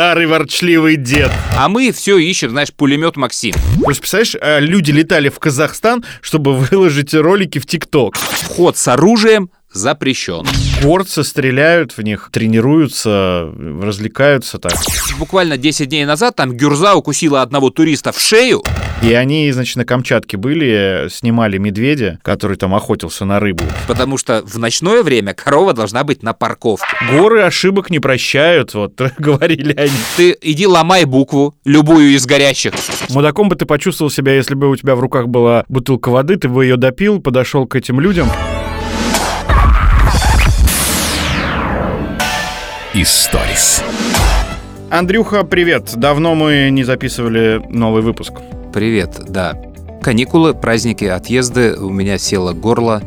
старый ворчливый дед. А мы все ищем, знаешь, пулемет Максим. Просто представляешь, а, люди летали в Казахстан, чтобы выложить ролики в ТикТок. Вход с оружием запрещен. Горцы стреляют в них, тренируются, развлекаются так. Буквально 10 дней назад там Гюрза укусила одного туриста в шею. И они, значит, на Камчатке были, снимали медведя, который там охотился на рыбу. Потому что в ночное время корова должна быть на парковке. Горы ошибок не прощают, вот говорили они. Ты иди ломай букву, любую из горящих. Мудаком бы ты почувствовал себя, если бы у тебя в руках была бутылка воды, ты бы ее допил, подошел к этим людям. Историс. Андрюха, привет. Давно мы не записывали новый выпуск. Привет, да. Каникулы, праздники, отъезды, у меня село горло.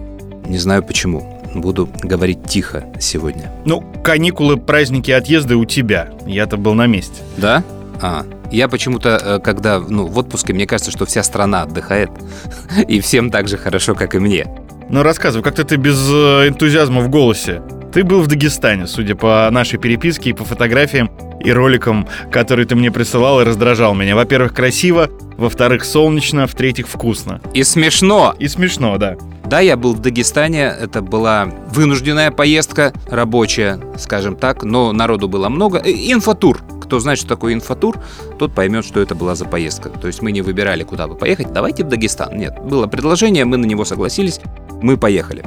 Не знаю почему. Буду говорить тихо сегодня. Ну, каникулы, праздники, отъезды у тебя. Я-то был на месте. Да? А, я почему-то, э, когда ну, в отпуске, мне кажется, что вся страна отдыхает. И всем так же хорошо, как и мне. Ну, рассказывай, как-то ты без э, энтузиазма в голосе. Ты был в Дагестане, судя по нашей переписке и по фотографиям и роликам, которые ты мне присылал и раздражал меня. Во-первых, красиво, во-вторых, солнечно, в-третьих, вкусно. И смешно. И смешно, да. Да, я был в Дагестане, это была вынужденная поездка, рабочая, скажем так, но народу было много. Инфотур. Кто знает, что такое инфотур, тот поймет, что это была за поездка. То есть мы не выбирали, куда бы поехать. Давайте в Дагестан. Нет, было предложение, мы на него согласились, мы поехали.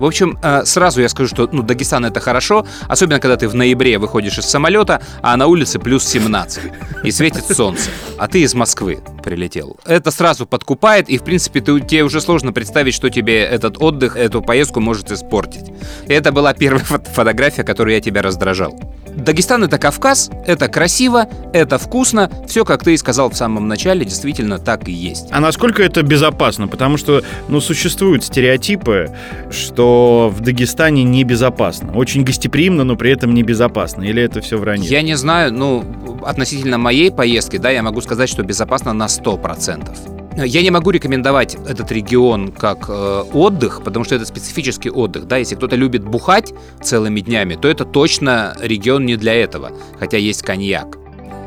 В общем, э, сразу я скажу, что ну, Дагестан это хорошо, особенно когда ты в ноябре выходишь из самолета, а на улице плюс 17, и светит солнце, а ты из Москвы прилетел. Это сразу подкупает, и, в принципе, ты, тебе уже сложно представить, что тебе этот отдых, эту поездку может испортить. Это была первая фотография, которую я тебя раздражал. Дагестан это Кавказ, это красиво, это вкусно, все, как ты и сказал в самом начале, действительно так и есть. А насколько это безопасно? Потому что, ну, существуют стереотипы, что в Дагестане небезопасно. Очень гостеприимно, но при этом небезопасно. Или это все вранье? Я не знаю, ну, относительно моей поездки, да, я могу сказать, что безопасно на 100%. Я не могу рекомендовать этот регион как э, отдых, потому что это специфический отдых. Да? Если кто-то любит бухать целыми днями, то это точно регион не для этого, хотя есть коньяк.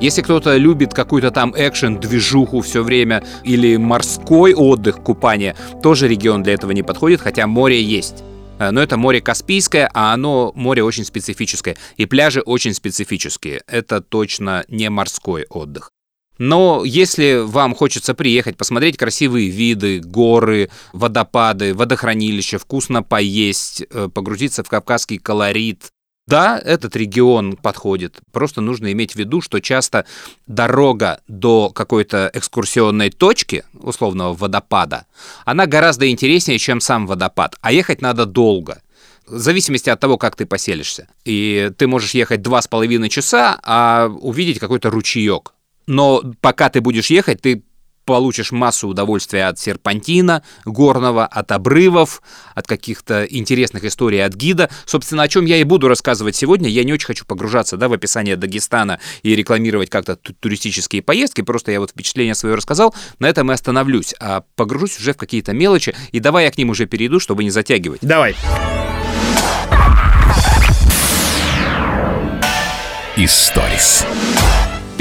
Если кто-то любит какой-то там экшен, движуху все время или морской отдых, купание, тоже регион для этого не подходит, хотя море есть. Э, но это море Каспийское, а оно море очень специфическое. И пляжи очень специфические. Это точно не морской отдых. Но если вам хочется приехать, посмотреть красивые виды, горы, водопады, водохранилища, вкусно поесть, э, погрузиться в кавказский колорит, да, этот регион подходит. Просто нужно иметь в виду, что часто дорога до какой-то экскурсионной точки, условного водопада, она гораздо интереснее, чем сам водопад. А ехать надо долго. В зависимости от того, как ты поселишься. И ты можешь ехать два с половиной часа, а увидеть какой-то ручеек но пока ты будешь ехать, ты получишь массу удовольствия от серпантина горного, от обрывов, от каких-то интересных историй от гида. Собственно, о чем я и буду рассказывать сегодня. Я не очень хочу погружаться да, в описание Дагестана и рекламировать как-то туристические поездки. Просто я вот впечатление свое рассказал. На этом и остановлюсь. А погружусь уже в какие-то мелочи. И давай я к ним уже перейду, чтобы не затягивать. Давай. Историс.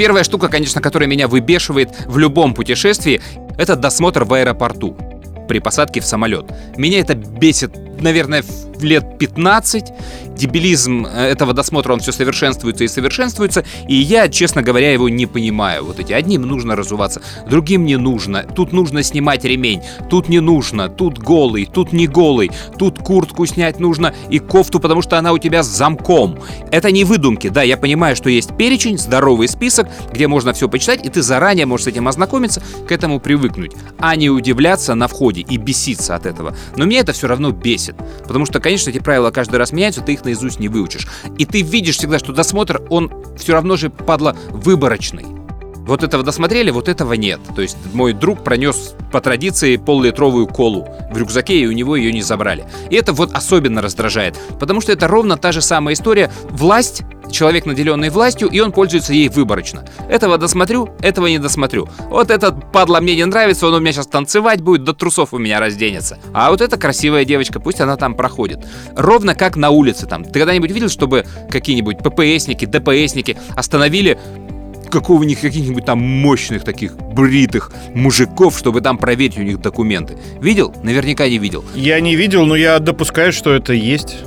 Первая штука, конечно, которая меня выбешивает в любом путешествии, это досмотр в аэропорту при посадке в самолет. Меня это бесит, наверное, лет 15. Дебилизм э, этого досмотра, он все совершенствуется и совершенствуется, и я, честно говоря, его не понимаю. Вот эти одним нужно разуваться, другим не нужно. Тут нужно снимать ремень, тут не нужно, тут голый, тут не голый, тут куртку снять нужно и кофту, потому что она у тебя с замком. Это не выдумки, да, я понимаю, что есть перечень, здоровый список, где можно все почитать, и ты заранее можешь с этим ознакомиться, к этому привыкнуть, а не удивляться на входе и беситься от этого. Но меня это все равно бесит, потому что, конечно, эти правила каждый раз меняются, ты их наизусть не выучишь. И ты видишь всегда, что досмотр, он все равно же, падла, выборочный. Вот этого досмотрели, вот этого нет. То есть мой друг пронес по традиции пол-литровую колу в рюкзаке, и у него ее не забрали. И это вот особенно раздражает, потому что это ровно та же самая история. Власть человек, наделенный властью, и он пользуется ей выборочно. Этого досмотрю, этого не досмотрю. Вот этот падла мне не нравится, он у меня сейчас танцевать будет, до трусов у меня разденется. А вот эта красивая девочка, пусть она там проходит. Ровно как на улице там. Ты когда-нибудь видел, чтобы какие-нибудь ППСники, ДПСники остановили какого-нибудь каких-нибудь там мощных таких бритых мужиков, чтобы там проверить у них документы. Видел? Наверняка не видел. Я не видел, но я допускаю, что это есть.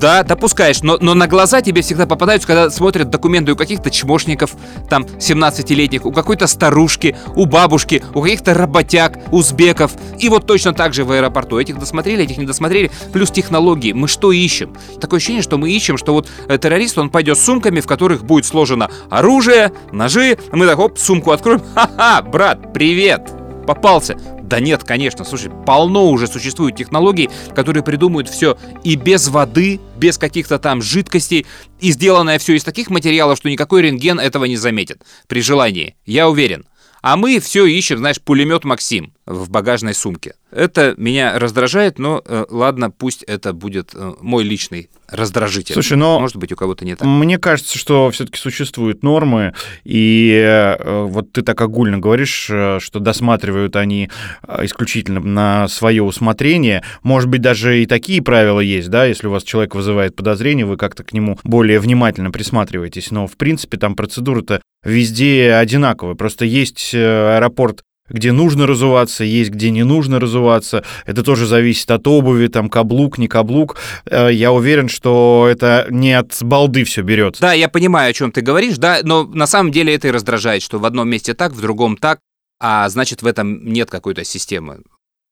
Да, допускаешь, но, но на глаза тебе всегда попадаются, когда смотрят документы у каких-то чмошников, там, 17-летних, у какой-то старушки, у бабушки, у каких-то работяг, узбеков. И вот точно так же в аэропорту. Этих досмотрели, этих не досмотрели. Плюс технологии. Мы что ищем? Такое ощущение, что мы ищем, что вот э, террорист, он пойдет с сумками, в которых будет сложено оружие, ножи. Мы так, оп, сумку откроем. Ха-ха, брат, привет! Попался. Да нет, конечно, слушай, полно уже существует технологий, которые придумывают все и без воды, без каких-то там жидкостей, и сделанное все из таких материалов, что никакой рентген этого не заметит. При желании, я уверен. А мы все ищем, знаешь, пулемет Максим в багажной сумке. Это меня раздражает, но э, ладно, пусть это будет э, мой личный раздражитель. Слушай, но может быть у кого-то не так. Мне кажется, что все-таки существуют нормы, и э, вот ты так огульно говоришь, э, что досматривают они э, исключительно на свое усмотрение. Может быть, даже и такие правила есть, да, если у вас человек вызывает подозрение, вы как-то к нему более внимательно присматриваетесь. Но в принципе там процедура-то везде одинаковая. Просто есть э, аэропорт где нужно разуваться, есть где не нужно разуваться. Это тоже зависит от обуви, там каблук, не каблук. Э, я уверен, что это не от балды все берет. Да, я понимаю, о чем ты говоришь, да, но на самом деле это и раздражает, что в одном месте так, в другом так, а значит в этом нет какой-то системы.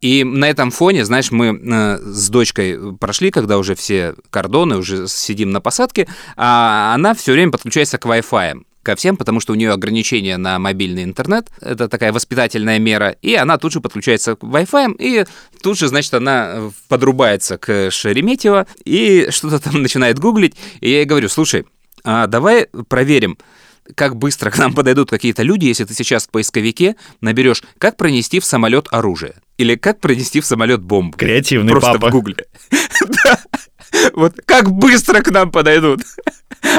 И на этом фоне, знаешь, мы э, с дочкой прошли, когда уже все кордоны, уже сидим на посадке, а она все время подключается к Wi-Fi ко всем, потому что у нее ограничения на мобильный интернет. Это такая воспитательная мера. И она тут же подключается к Wi-Fi, и тут же, значит, она подрубается к Шереметьево и что-то там начинает гуглить. И я ей говорю, слушай, а давай проверим, как быстро к нам подойдут какие-то люди, если ты сейчас в поисковике наберешь, как пронести в самолет оружие. Или как пронести в самолет бомбу. Креативный Просто папа. в гугле. Да. Вот как быстро к нам подойдут.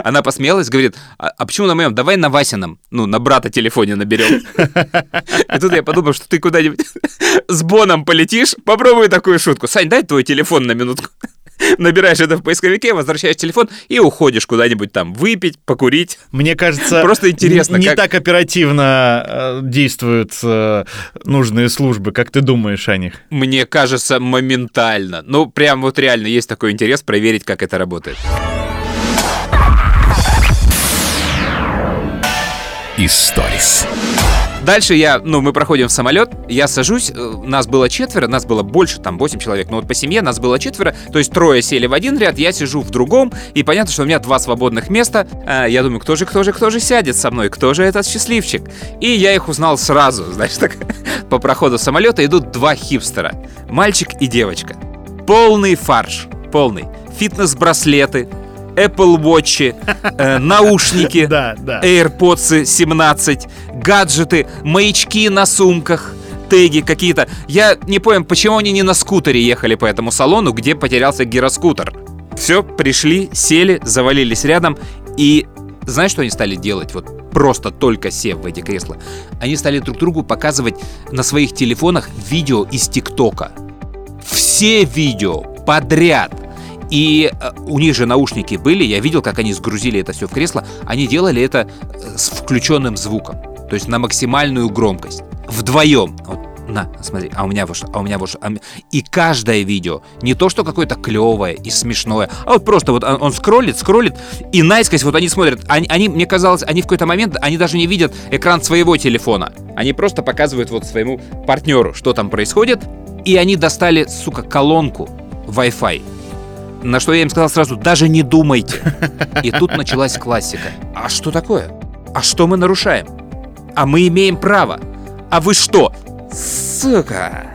Она посмеялась, говорит, а, а почему на моем? Давай на Васином, ну, на брата телефоне наберем. И тут я подумал, что ты куда-нибудь с Боном полетишь, попробуй такую шутку. Сань, дай твой телефон на минутку. Набираешь это в поисковике, возвращаешь телефон и уходишь куда-нибудь там выпить, покурить. Мне кажется, Просто интересно, не как- так оперативно э, действуют э, нужные службы, как ты думаешь о них. Мне кажется, моментально. Ну, прям вот реально есть такой интерес проверить, как это работает. Историс. Дальше я, ну, мы проходим в самолет, я сажусь, э, нас было четверо, нас было больше, там, 8 человек, но вот по семье нас было четверо, то есть трое сели в один ряд, я сижу в другом, и понятно, что у меня два свободных места, А, я думаю, кто же, кто же, кто же сядет со мной, кто же этот счастливчик? И я их узнал сразу, знаешь, так, по проходу самолета идут два хипстера, мальчик и девочка. Полный фарш, полный. Фитнес-браслеты, Apple Watch, э, наушники, Да, да. AirPods 17, гаджеты, маячки на сумках, теги какие-то. Я не понял, почему они не на скутере ехали по этому салону, где потерялся гироскутер. Все, пришли, сели, завалились рядом и знаешь, что они стали делать? Вот просто только сев в эти кресла. Они стали друг другу показывать на своих телефонах видео из ТикТока. Все видео подряд. И э, у них же наушники были, я видел, как они сгрузили это все в кресло. Они делали это э, с включенным звуком, то есть на максимальную громкость. Вдвоем. Вот, на, смотри, а у меня что, а у меня что. а И каждое видео, не то, что какое-то клевое и смешное, а вот просто вот он, он скроллит, скроллит, и наискось вот они смотрят. Они, они, мне казалось, они в какой-то момент, они даже не видят экран своего телефона. Они просто показывают вот своему партнеру, что там происходит, и они достали, сука, колонку Wi-Fi. На что я им сказал сразу, даже не думайте. И тут началась классика. А что такое? А что мы нарушаем? А мы имеем право. А вы что? Сука.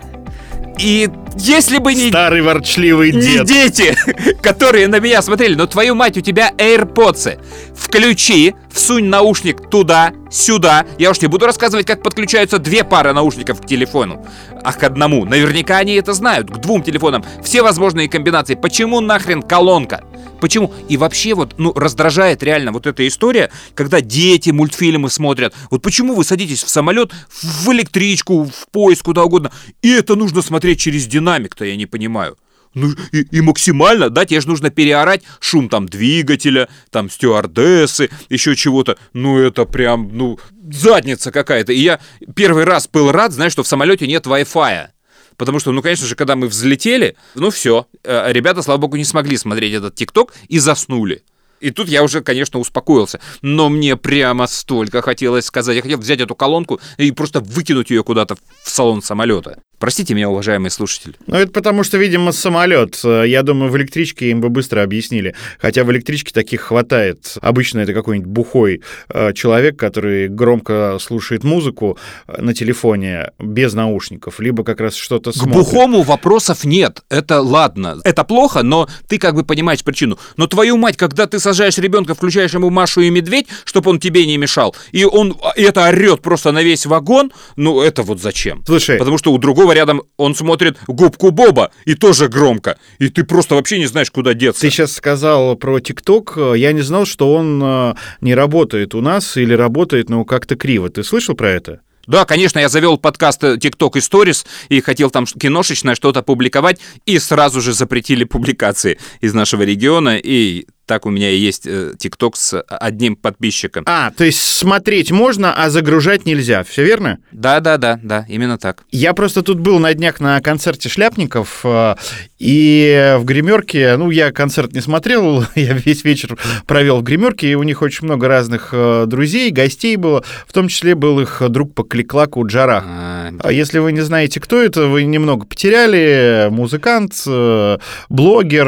И Если бы не Старый ворчливый не дед. дети, которые на меня смотрели. Но твою мать, у тебя AirPods. Включи, всунь наушник туда, сюда. Я уж не буду рассказывать, как подключаются две пары наушников к телефону. А к одному. Наверняка они это знают. К двум телефонам. Все возможные комбинации. Почему нахрен колонка? Почему? И вообще вот, ну, раздражает реально вот эта история, когда дети мультфильмы смотрят. Вот почему вы садитесь в самолет, в электричку, в поезд, куда угодно, и это нужно смотреть через динамик-то, я не понимаю. Ну и, и максимально, да, тебе же нужно переорать шум там двигателя, там стюардессы, еще чего-то. Ну это прям, ну, задница какая-то. И я первый раз был рад, знаешь, что в самолете нет Wi-Fi. Потому что, ну, конечно же, когда мы взлетели, ну все, ребята, слава богу, не смогли смотреть этот ТикТок и заснули. И тут я уже, конечно, успокоился. Но мне прямо столько хотелось сказать. Я хотел взять эту колонку и просто выкинуть ее куда-то в салон самолета. Простите меня, уважаемые слушатели. Ну, это потому что, видимо, самолет. Я думаю, в электричке им бы быстро объяснили. Хотя в электричке таких хватает. Обычно это какой-нибудь бухой э, человек, который громко слушает музыку э, на телефоне без наушников, либо как раз что-то К бухому вопросов нет. Это ладно. Это плохо, но ты как бы понимаешь причину. Но твою мать, когда ты сажаешь ребенка, включаешь ему Машу и Медведь, чтобы он тебе не мешал, и он и это орет просто на весь вагон, ну это вот зачем? Слушай. Потому что у другого рядом он смотрит губку Боба, и тоже громко. И ты просто вообще не знаешь, куда деться. Ты сейчас сказал про ТикТок. Я не знал, что он э, не работает у нас или работает, но как-то криво. Ты слышал про это? Да, конечно, я завел подкаст TikTok и Stories и хотел там киношечное что-то публиковать, и сразу же запретили публикации из нашего региона, и так у меня и есть ТикТок с одним подписчиком. А, то есть смотреть можно, а загружать нельзя, все верно? Да, да, да, да, именно так. Я просто тут был на днях на концерте шляпников, э, и в гримерке, ну, я концерт не смотрел, я весь вечер провел в гримерке, и у них очень много разных э, друзей, гостей было, в том числе был их друг по кликлаку Джарах. А если вы не знаете, кто это, вы немного потеряли, музыкант, э, блогер,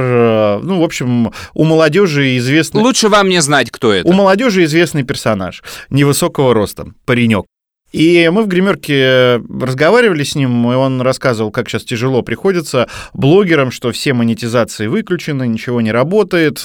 ну, в общем, у молодежи молодежи известный... Лучше вам не знать, кто это. У молодежи известный персонаж, невысокого роста, паренек. И мы в гримерке разговаривали с ним, и он рассказывал, как сейчас тяжело приходится блогерам, что все монетизации выключены, ничего не работает,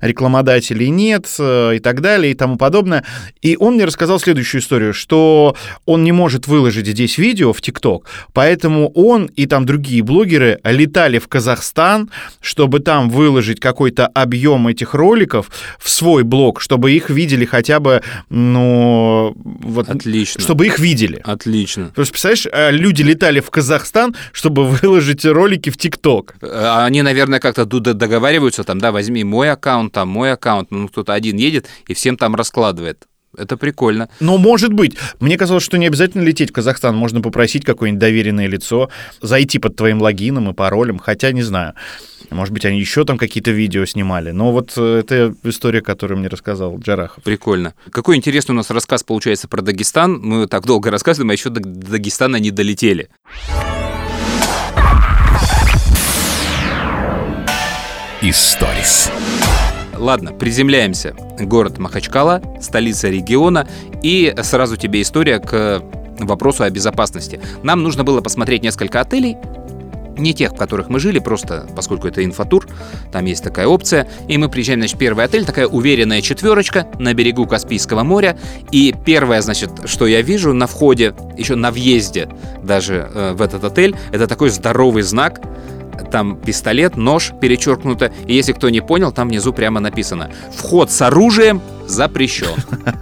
рекламодателей нет и так далее и тому подобное. И он мне рассказал следующую историю, что он не может выложить здесь видео в ТикТок, поэтому он и там другие блогеры летали в Казахстан, чтобы там выложить какой-то объем этих роликов в свой блог, чтобы их видели хотя бы, ну... Вот, Отлично. Чтобы их видели. Отлично. Потому что, представляешь, люди летали в Казахстан, чтобы выложить ролики в ТикТок. Они, наверное, как-то договариваются, там, да, возьми мой аккаунт, там, мой аккаунт, ну, кто-то один едет и всем там раскладывает. Это прикольно. Но может быть. Мне казалось, что не обязательно лететь в Казахстан. Можно попросить какое-нибудь доверенное лицо зайти под твоим логином и паролем. Хотя не знаю. Может быть, они еще там какие-то видео снимали. Но вот это история, которую мне рассказал Джарахов. Прикольно. Какой интересный у нас рассказ получается про Дагестан. Мы так долго рассказываем, а еще до Дагестана не долетели. Историс. Ладно, приземляемся. Город Махачкала, столица региона, и сразу тебе история к вопросу о безопасности. Нам нужно было посмотреть несколько отелей, не тех, в которых мы жили, просто поскольку это инфотур, там есть такая опция. И мы приезжаем, значит, первый отель, такая уверенная четверочка на берегу Каспийского моря. И первое, значит, что я вижу на входе, еще на въезде даже э, в этот отель, это такой здоровый знак, там пистолет, нож перечеркнуто, и если кто не понял, там внизу прямо написано «Вход с оружием запрещен».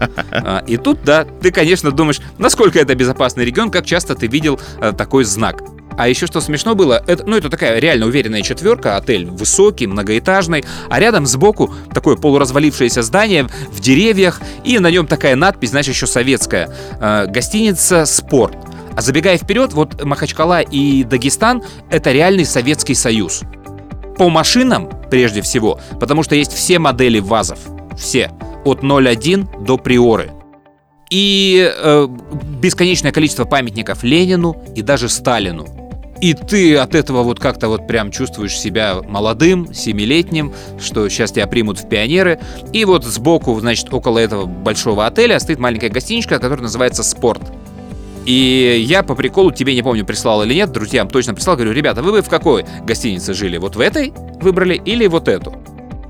И тут, да, ты, конечно, думаешь, насколько это безопасный регион, как часто ты видел такой знак. А еще что смешно было, это, ну это такая реально уверенная четверка, отель высокий, многоэтажный, а рядом сбоку такое полуразвалившееся здание в деревьях, и на нем такая надпись, знаешь, еще советская, э, гостиница «Спорт». А забегая вперед, вот Махачкала и Дагестан — это реальный Советский Союз. По машинам, прежде всего, потому что есть все модели ВАЗов. Все. От 0.1 до Приоры. И э, бесконечное количество памятников Ленину и даже Сталину. И ты от этого вот как-то вот прям чувствуешь себя молодым, семилетним, что сейчас тебя примут в пионеры. И вот сбоку, значит, около этого большого отеля стоит маленькая гостиничка, которая называется «Спорт». И я по приколу, тебе не помню, прислал или нет, друзьям точно прислал, говорю, ребята, вы бы в какой гостинице жили? Вот в этой выбрали или вот эту?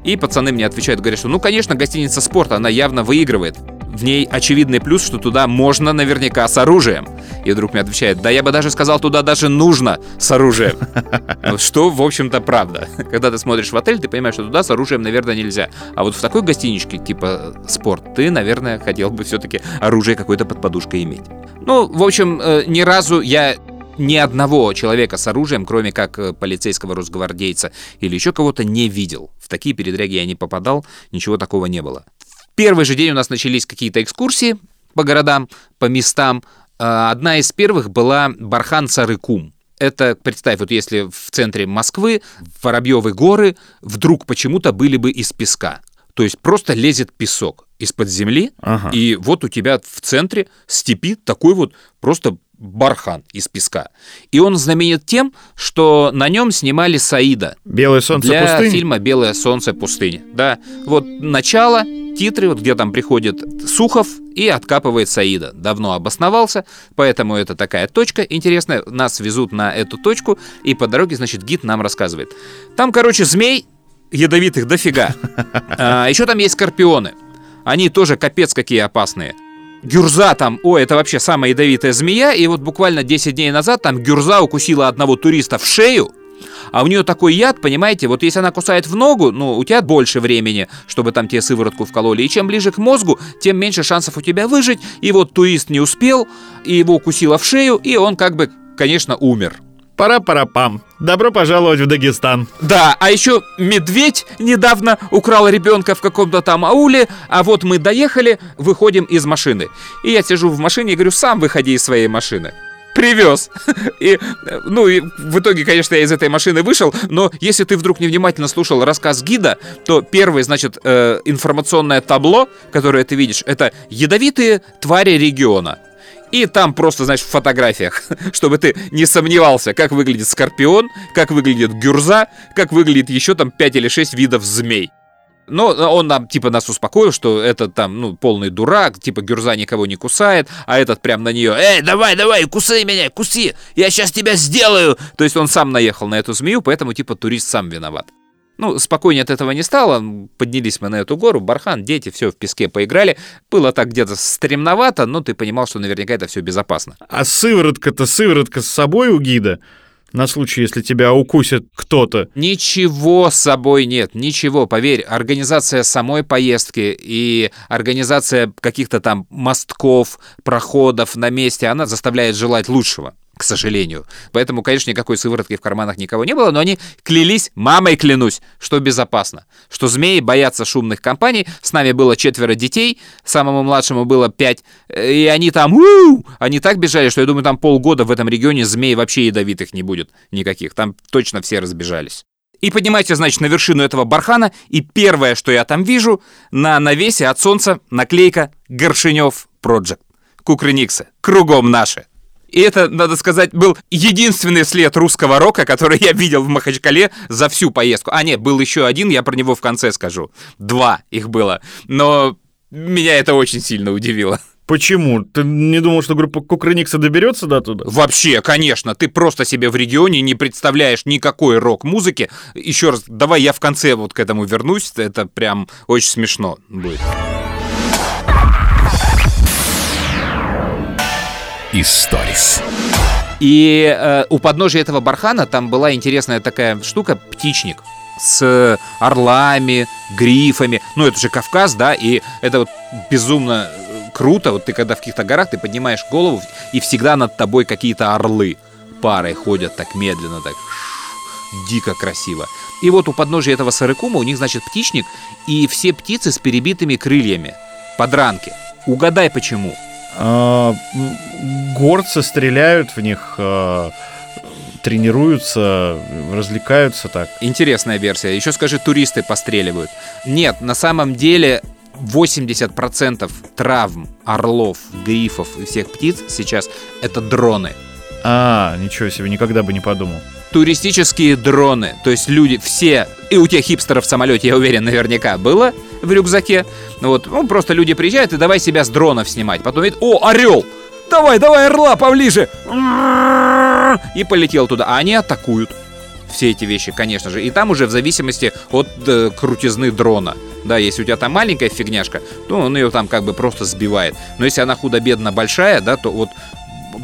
И пацаны мне отвечают, говорят, что ну, конечно, гостиница спорта, она явно выигрывает. В ней очевидный плюс, что туда можно наверняка с оружием. И вдруг мне отвечает, да я бы даже сказал, туда даже нужно с оружием. Что, в общем-то, правда. Когда ты смотришь в отель, ты понимаешь, что туда с оружием, наверное, нельзя. А вот в такой гостиничке, типа спорт, ты, наверное, хотел бы все-таки оружие какое-то под подушкой иметь. Ну, в общем, э, ни разу я ни одного человека с оружием, кроме как э, полицейского росгвардейца или еще кого-то, не видел. В такие передряги я не попадал, ничего такого не было. Первый же день у нас начались какие-то экскурсии по городам, по местам. А, одна из первых была Бархан Царыкум. Это, представь, вот если в центре Москвы Воробьевы горы вдруг почему-то были бы из песка. То есть просто лезет песок из-под земли, ага. и вот у тебя в центре степи такой вот просто бархан из песка. И он знаменит тем, что на нем снимали Саида. Белое солнце для пустыни? фильма Белое солнце пустыни. Да. Вот начало, титры, вот где там приходит Сухов и откапывает Саида. Давно обосновался, поэтому это такая точка интересная. Нас везут на эту точку, и по дороге, значит, гид нам рассказывает. Там, короче, змей ядовитых дофига. А, еще там есть скорпионы. Они тоже капец какие опасные. Гюрза там, о, это вообще самая ядовитая змея, и вот буквально 10 дней назад там Гюрза укусила одного туриста в шею, а у нее такой яд, понимаете, вот если она кусает в ногу, ну, у тебя больше времени, чтобы там тебе сыворотку вкололи. И чем ближе к мозгу, тем меньше шансов у тебя выжить. И вот турист не успел, и его укусило в шею, и он как бы, конечно, умер. Пара-пара-пам. Добро пожаловать в Дагестан. Да, а еще медведь недавно украл ребенка в каком-то там ауле, а вот мы доехали, выходим из машины. И я сижу в машине и говорю, сам выходи из своей машины привез. И, ну, и в итоге, конечно, я из этой машины вышел, но если ты вдруг невнимательно слушал рассказ гида, то первое, значит, э, информационное табло, которое ты видишь, это ядовитые твари региона. И там просто, знаешь, в фотографиях, чтобы ты не сомневался, как выглядит скорпион, как выглядит гюрза, как выглядит еще там 5 или 6 видов змей. Но он нам, типа, нас успокоил, что этот там, ну, полный дурак, типа, Гюрза никого не кусает, а этот прям на нее, эй, давай, давай, куси меня, куси, я сейчас тебя сделаю. То есть он сам наехал на эту змею, поэтому, типа, турист сам виноват. Ну, спокойнее от этого не стало. Поднялись мы на эту гору, бархан, дети, все в песке поиграли. Было так где-то стремновато, но ты понимал, что наверняка это все безопасно. А сыворотка-то сыворотка с собой у гида? на случай, если тебя укусит кто-то. Ничего с собой нет, ничего, поверь. Организация самой поездки и организация каких-то там мостков, проходов на месте, она заставляет желать лучшего к сожалению. Поэтому, конечно, никакой сыворотки в карманах никого не было, но они клялись, мамой клянусь, что безопасно, что змеи боятся шумных компаний. С нами было четверо детей, самому младшему было пять, и они там, у они так бежали, что я думаю, там полгода в этом регионе змей вообще ядовитых не будет никаких. Там точно все разбежались. И поднимайте, значит, на вершину этого бархана, и первое, что я там вижу, на навесе от солнца наклейка «Горшинев Project». Кукрыниксы. Кругом наши. И это, надо сказать, был единственный след русского рока, который я видел в Махачкале за всю поездку. А нет, был еще один, я про него в конце скажу. Два их было. Но меня это очень сильно удивило. Почему? Ты не думал, что группа Кукрыникса доберется до туда? Вообще, конечно. Ты просто себе в регионе не представляешь никакой рок-музыки. Еще раз, давай я в конце вот к этому вернусь. Это прям очень смешно будет. Историс. И э, у подножия этого бархана там была интересная такая штука, птичник с орлами, грифами. Ну, это же Кавказ, да, и это вот безумно э, круто. Вот ты когда в каких-то горах, ты поднимаешь голову, и всегда над тобой какие-то орлы парой ходят так медленно, так дико красиво. И вот у подножия этого Сарыкума у них, значит, птичник, и все птицы с перебитыми крыльями, подранки. Угадай, почему? А, горцы стреляют в них, а, тренируются, развлекаются так. Интересная версия. Еще скажи, туристы постреливают. Нет, на самом деле 80% травм орлов, грифов и всех птиц сейчас это дроны. А, ничего себе, никогда бы не подумал туристические дроны. То есть люди все, и у тех хипстеров в самолете, я уверен, наверняка было в рюкзаке. Вот, ну, просто люди приезжают и давай себя с дронов снимать. Потом видят, о, орел! давай, давай, орла поближе. И полетел туда. А они атакуют все эти вещи, конечно же. И там уже в зависимости от э, крутизны дрона. Да, если у тебя там маленькая фигняшка, то он ее там как бы просто сбивает. Но если она худо-бедно большая, да, то вот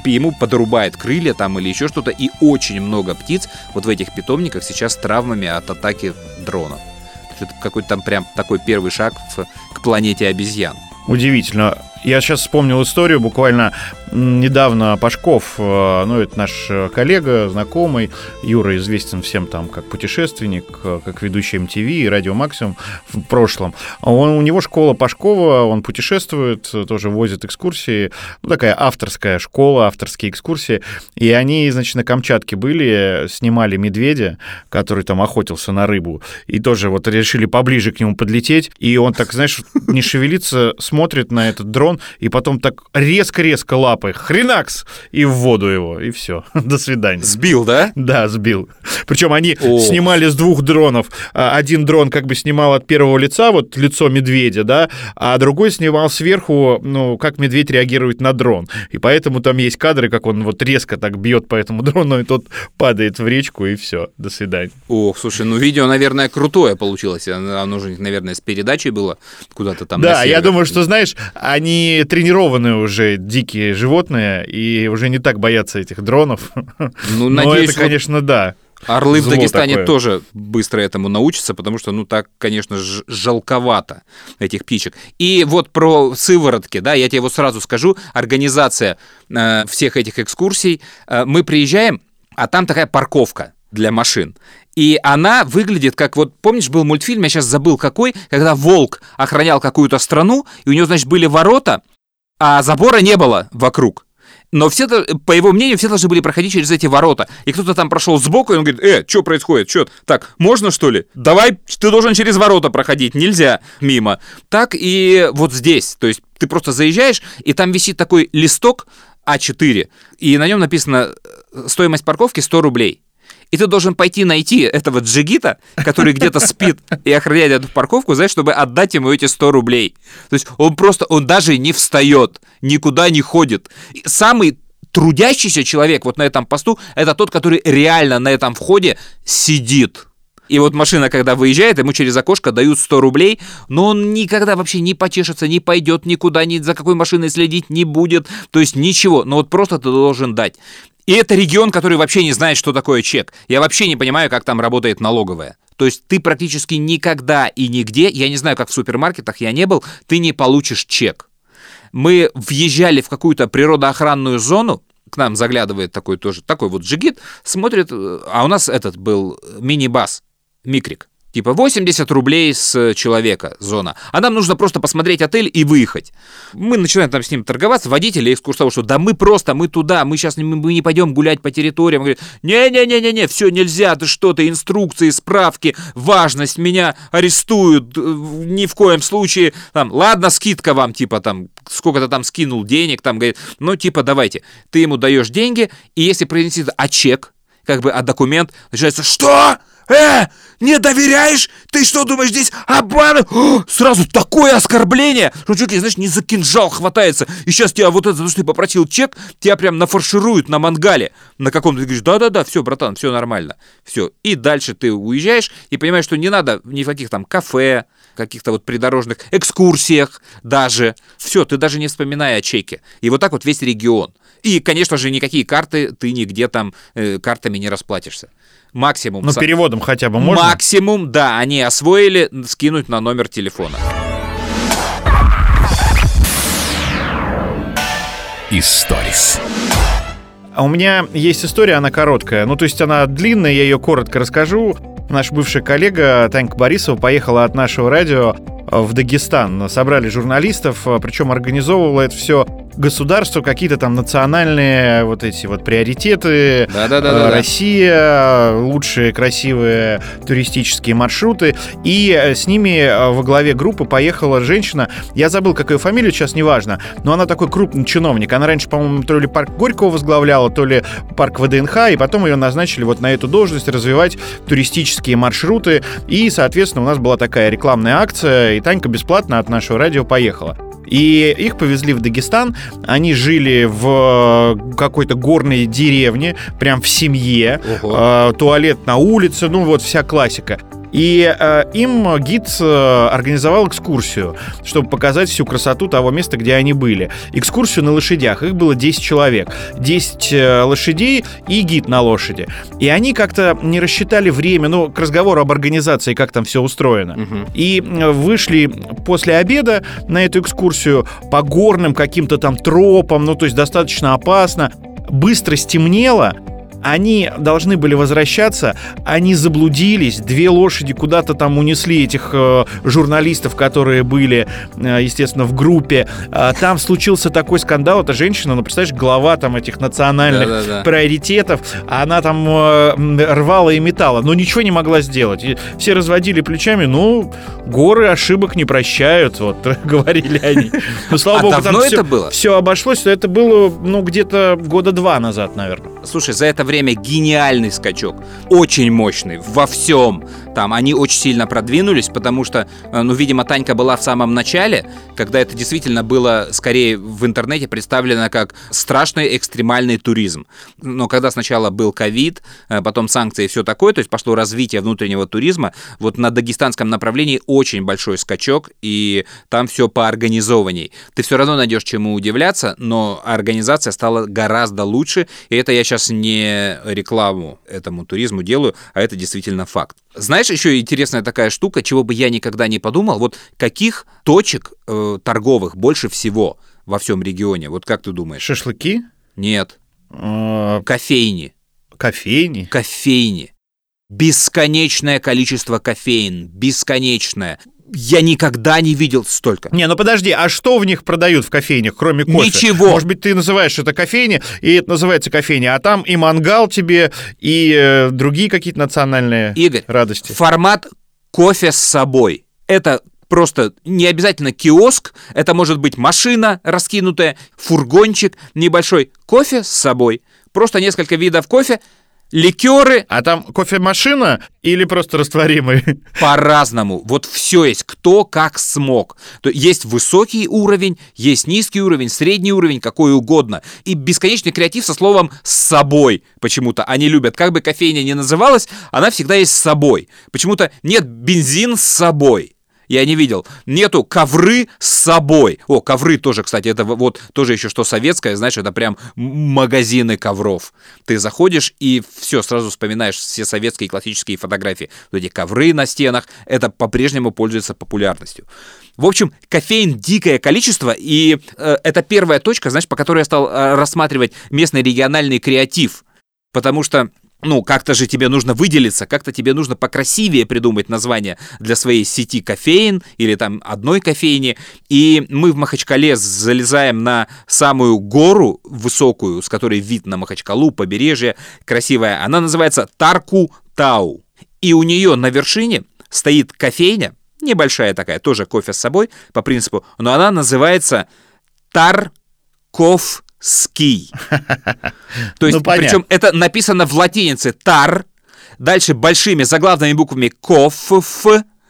ему подрубает крылья там или еще что-то. И очень много птиц вот в этих питомниках сейчас с травмами от атаки дрона. Это какой-то там прям такой первый шаг в, к планете обезьян. Удивительно. Я сейчас вспомнил историю, буквально недавно Пашков, э, ну, это наш э, коллега, знакомый, Юра известен всем там как путешественник, э, как ведущий MTV и Радио Максимум в прошлом. Он, у него школа Пашкова, он путешествует, тоже возит экскурсии, ну, такая авторская школа, авторские экскурсии, и они, значит, на Камчатке были, снимали медведя, который там охотился на рыбу, и тоже вот решили поближе к нему подлететь, и он так, знаешь, не шевелится, смотрит на этот дрон, и потом так резко-резко лапой, хренакс, и в воду его, и все. До свидания. Сбил, да? Да, сбил. Причем они О. снимали с двух дронов. А, один дрон как бы снимал от первого лица, вот лицо медведя, да, а другой снимал сверху, ну, как медведь реагирует на дрон. И поэтому там есть кадры, как он вот резко так бьет по этому дрону, и тот падает в речку, и все. До свидания. Ох, слушай, ну видео, наверное, крутое получилось. Оно же, наверное, с передачей было куда-то там. Да, я думаю, что, знаешь, они тренированные уже дикие животные и уже не так боятся этих дронов. Ну, надеюсь, это, конечно, да. Орлы в Дагестане такое. тоже быстро этому научатся, потому что, ну, так, конечно, жалковато этих птичек. И вот про сыворотки, да, я тебе вот сразу скажу, организация э, всех этих экскурсий, э, мы приезжаем, а там такая парковка для машин. И она выглядит как вот, помнишь, был мультфильм, я сейчас забыл какой, когда волк охранял какую-то страну, и у него, значит, были ворота, а забора не было вокруг. Но все, по его мнению, все должны были проходить через эти ворота. И кто-то там прошел сбоку, и он говорит, э, что происходит, что? Так, можно что ли? Давай, ты должен через ворота проходить, нельзя мимо. Так и вот здесь, то есть ты просто заезжаешь, и там висит такой листок А4, и на нем написано э, стоимость парковки 100 рублей и ты должен пойти найти этого джигита, который где-то спит и охраняет эту парковку, знаешь, чтобы отдать ему эти 100 рублей. То есть он просто, он даже не встает, никуда не ходит. Самый трудящийся человек вот на этом посту, это тот, который реально на этом входе сидит. И вот машина, когда выезжает, ему через окошко дают 100 рублей, но он никогда вообще не почешется, не пойдет никуда, ни за какой машиной следить не будет, то есть ничего, но вот просто ты должен дать. И это регион, который вообще не знает, что такое чек. Я вообще не понимаю, как там работает налоговая. То есть ты практически никогда и нигде, я не знаю, как в супермаркетах я не был, ты не получишь чек. Мы въезжали в какую-то природоохранную зону, к нам заглядывает такой тоже, такой вот джигит, смотрит, э, а у нас этот был мини-бас, микрик. Типа 80 рублей с человека зона. А нам нужно просто посмотреть отель и выехать. Мы начинаем там с ним торговаться, водители и экскурсовод, что да мы просто, мы туда, мы сейчас мы не пойдем гулять по территориям. Говорит, не-не-не-не-не, все нельзя, ты что, ты инструкции, справки, важность, меня арестуют, э, ни в коем случае. Там, ладно, скидка вам, типа там, сколько-то там скинул денег, там, говорит, ну типа давайте. Ты ему даешь деньги, и если принесет, а чек, как бы, а документ, начинается, что? «Э, не доверяешь? Ты что думаешь, здесь обман?» Сразу такое оскорбление, что чуть ли, знаешь, не за кинжал хватается. И сейчас тебя вот это, за что ты попросил чек, тебя прям нафаршируют на мангале на каком-то. Ты говоришь, да-да-да, все, братан, все нормально. Все. И дальше ты уезжаешь и понимаешь, что не надо ни в каких там кафе, каких-то вот придорожных экскурсиях даже. Все, ты даже не вспоминая о чеке. И вот так вот весь регион. И, конечно же, никакие карты ты нигде там э, картами не расплатишься максимум... Ну, переводом хотя бы можно? Максимум, да, они освоили скинуть на номер телефона. Историс. А у меня есть история, она короткая. Ну, то есть она длинная, я ее коротко расскажу. Наш бывший коллега Танька Борисова поехала от нашего радио в Дагестан. Собрали журналистов, причем организовывала это все государство, какие-то там национальные вот эти вот приоритеты. Да, да, да, Россия, лучшие красивые туристические маршруты. И э, с ними э, во главе группы поехала женщина. Я забыл, какую фамилию, сейчас неважно. Но она такой крупный чиновник. Она раньше, по-моему, то ли парк Горького возглавляла, то ли парк ВДНХ. И потом ее назначили вот на эту должность развивать туристические маршруты. И, соответственно, у нас была такая рекламная акция. И Танька бесплатно от нашего радио поехала. И их повезли в Дагестан. Они жили в э, какой-то горной деревне, прям в семье. Ого. Э, туалет на улице, ну вот вся классика. И э, им гид э, организовал экскурсию, чтобы показать всю красоту того места, где они были. Экскурсию на лошадях. Их было 10 человек. 10 э, лошадей и гид на лошади. И они как-то не рассчитали время, ну, к разговору об организации, как там все устроено. Мгм. И э, вышли после обеда на эту экскурсию по горным каким-то там тропам, ну, то есть достаточно опасно. Быстро стемнело, они должны были возвращаться, они заблудились, две лошади куда-то там унесли этих э, журналистов, которые были, э, естественно, в группе. А, там случился такой скандал, эта женщина, ну, представляешь, глава там этих национальных Да-да-да. приоритетов, а она там э, рвала и металла, но ничего не могла сделать. И все разводили плечами, ну, горы ошибок не прощают, вот, говорили они. Ну, слава А богу, там это все, было? все обошлось, это было, ну, где-то года два назад, наверное. Слушай, за это время гениальный скачок. Очень мощный. Во всем. Там они очень сильно продвинулись, потому что, э, ну, видимо, Танька была в самом начале, когда это действительно было скорее в интернете представлено как страшный экстремальный туризм. Но когда сначала был ковид, э, потом санкции и все такое, то есть пошло развитие внутреннего туризма, вот на дагестанском направлении очень большой скачок, и там все поорганизованней. Ты все равно найдешь чему удивляться, но организация стала гораздо лучше, и это я сейчас не рекламу этому туризму делаю, а это действительно факт. Знаешь, еще интересная такая штука, чего бы я никогда не подумал, вот каких точек э, торговых больше всего во всем регионе? Вот как ты думаешь? Шашлыки, Нет, э, кофейни. кофейни. кофейни. Бесконечное количество кофеин. Бесконечное. Я никогда не видел столько. Не, ну подожди, а что в них продают в кофейнях, кроме кофе? Ничего. Может быть, ты называешь это кофейня, и это называется кофейня, а там и мангал тебе, и э, другие какие-то национальные Игорь, радости. формат кофе с собой. Это просто не обязательно киоск, это может быть машина раскинутая, фургончик небольшой. Кофе с собой. Просто несколько видов кофе, ликеры, А там кофемашина или просто растворимый? по-разному. Вот все есть, кто как смог. То есть высокий уровень, есть низкий уровень, средний уровень, какой угодно. И бесконечный креатив со словом «с собой» почему-то они любят. Как бы кофейня ни называлась, она всегда есть с собой. Почему-то нет бензин с собой. Я не видел. Нету ковры с собой. О, ковры тоже, кстати, это вот тоже еще что советское, знаешь, это прям магазины ковров. Ты заходишь и все, сразу вспоминаешь все советские классические фотографии. Вот эти ковры на стенах, это по-прежнему пользуется популярностью. В общем, кофеин дикое количество, и э, это первая точка, знаешь, по которой я стал э, рассматривать местный региональный креатив. Потому что ну, как-то же тебе нужно выделиться, как-то тебе нужно покрасивее придумать название для своей сети кофеин или там одной кофейни. И мы в Махачкале залезаем на самую гору высокую, с которой вид на Махачкалу, побережье красивое. Она называется Тарку-Тау. И у нее на вершине стоит кофейня, небольшая такая, тоже кофе с собой по принципу, но она называется Тарковский. То есть, Ну, причем это написано в латинице тар, дальше большими заглавными буквами коф,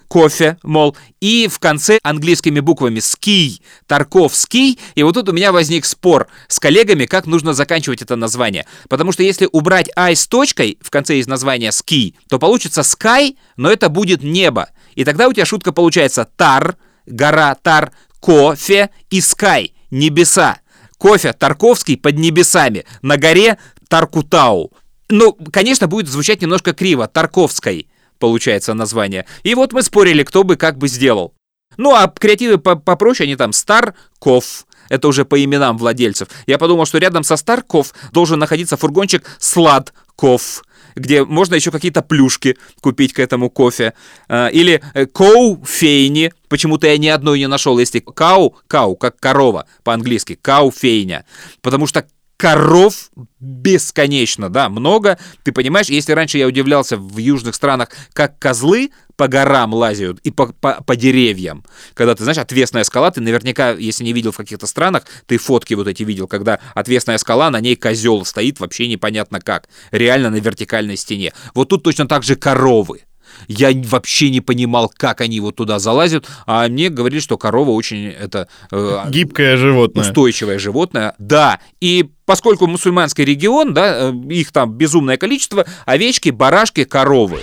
кофе, мол, и в конце английскими буквами ский, Тарковский. И вот тут у меня возник спор с коллегами, как нужно заканчивать это название. Потому что если убрать ай с точкой в конце из названия ски, то получится sky, но это будет небо. И тогда у тебя шутка получается тар, гора тар, кофе и sky, небеса. Кофе Тарковский под небесами, на горе Таркутау. Ну, конечно, будет звучать немножко криво, Тарковской получается название. И вот мы спорили, кто бы как бы сделал. Ну, а креативы по- попроще, они там Старков, это уже по именам владельцев. Я подумал, что рядом со Старков должен находиться фургончик Сладков, где можно еще какие-то плюшки купить к этому кофе. А, Или э, коуфейни. Почему-то я ни одной не нашел. Если кау, кау, как корова по-английски, кауфейня. Потому что коров бесконечно, да, много. Ты понимаешь, если раньше я удивлялся в южных странах, как козлы по горам лазят и по, по- по деревьям, когда ты знаешь, отвесная скала, ты наверняка, если не видел в каких-то странах, ты фотки вот эти видел, когда отвесная скала, на ней козел стоит вообще непонятно как, реально на вертикальной стене. Вот тут точно так же коровы. Я вообще не понимал, как они вот туда залазят, а мне говорили, что корова очень это... Э, Гибкое животное. Устойчивое животное, да. И поскольку мусульманский регион, да, э, их там безумное количество, овечки, барашки, коровы.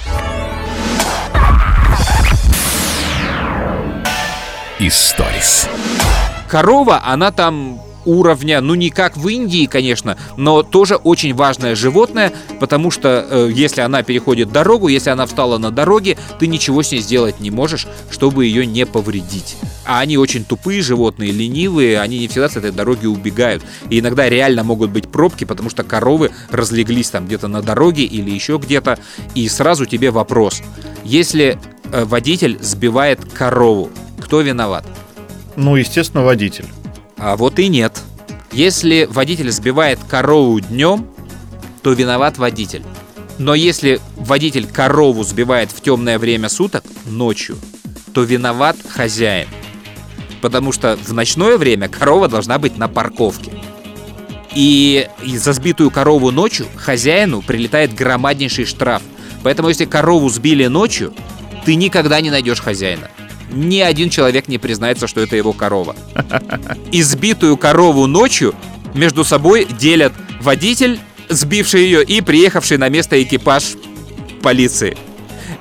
Историс. Корова, она там уровня, ну не как в Индии, конечно, но тоже очень важное животное, потому что э, если она переходит дорогу, если она встала на дороге, ты ничего с ней сделать не можешь, чтобы ее не повредить. А они очень тупые животные, ленивые, они не всегда с этой дороги убегают. И иногда реально могут быть пробки, потому что коровы разлеглись там где-то на дороге или еще где-то. И сразу тебе вопрос. Если э, водитель сбивает корову, кто виноват? Ну, естественно, водитель. А вот и нет. Если водитель сбивает корову днем, то виноват водитель. Но если водитель корову сбивает в темное время суток, ночью, то виноват хозяин. Потому что в ночное время корова должна быть на парковке. И за сбитую корову ночью хозяину прилетает громаднейший штраф. Поэтому если корову сбили ночью, ты никогда не найдешь хозяина ни один человек не признается, что это его корова. Избитую корову ночью между собой делят водитель, сбивший ее, и приехавший на место экипаж полиции.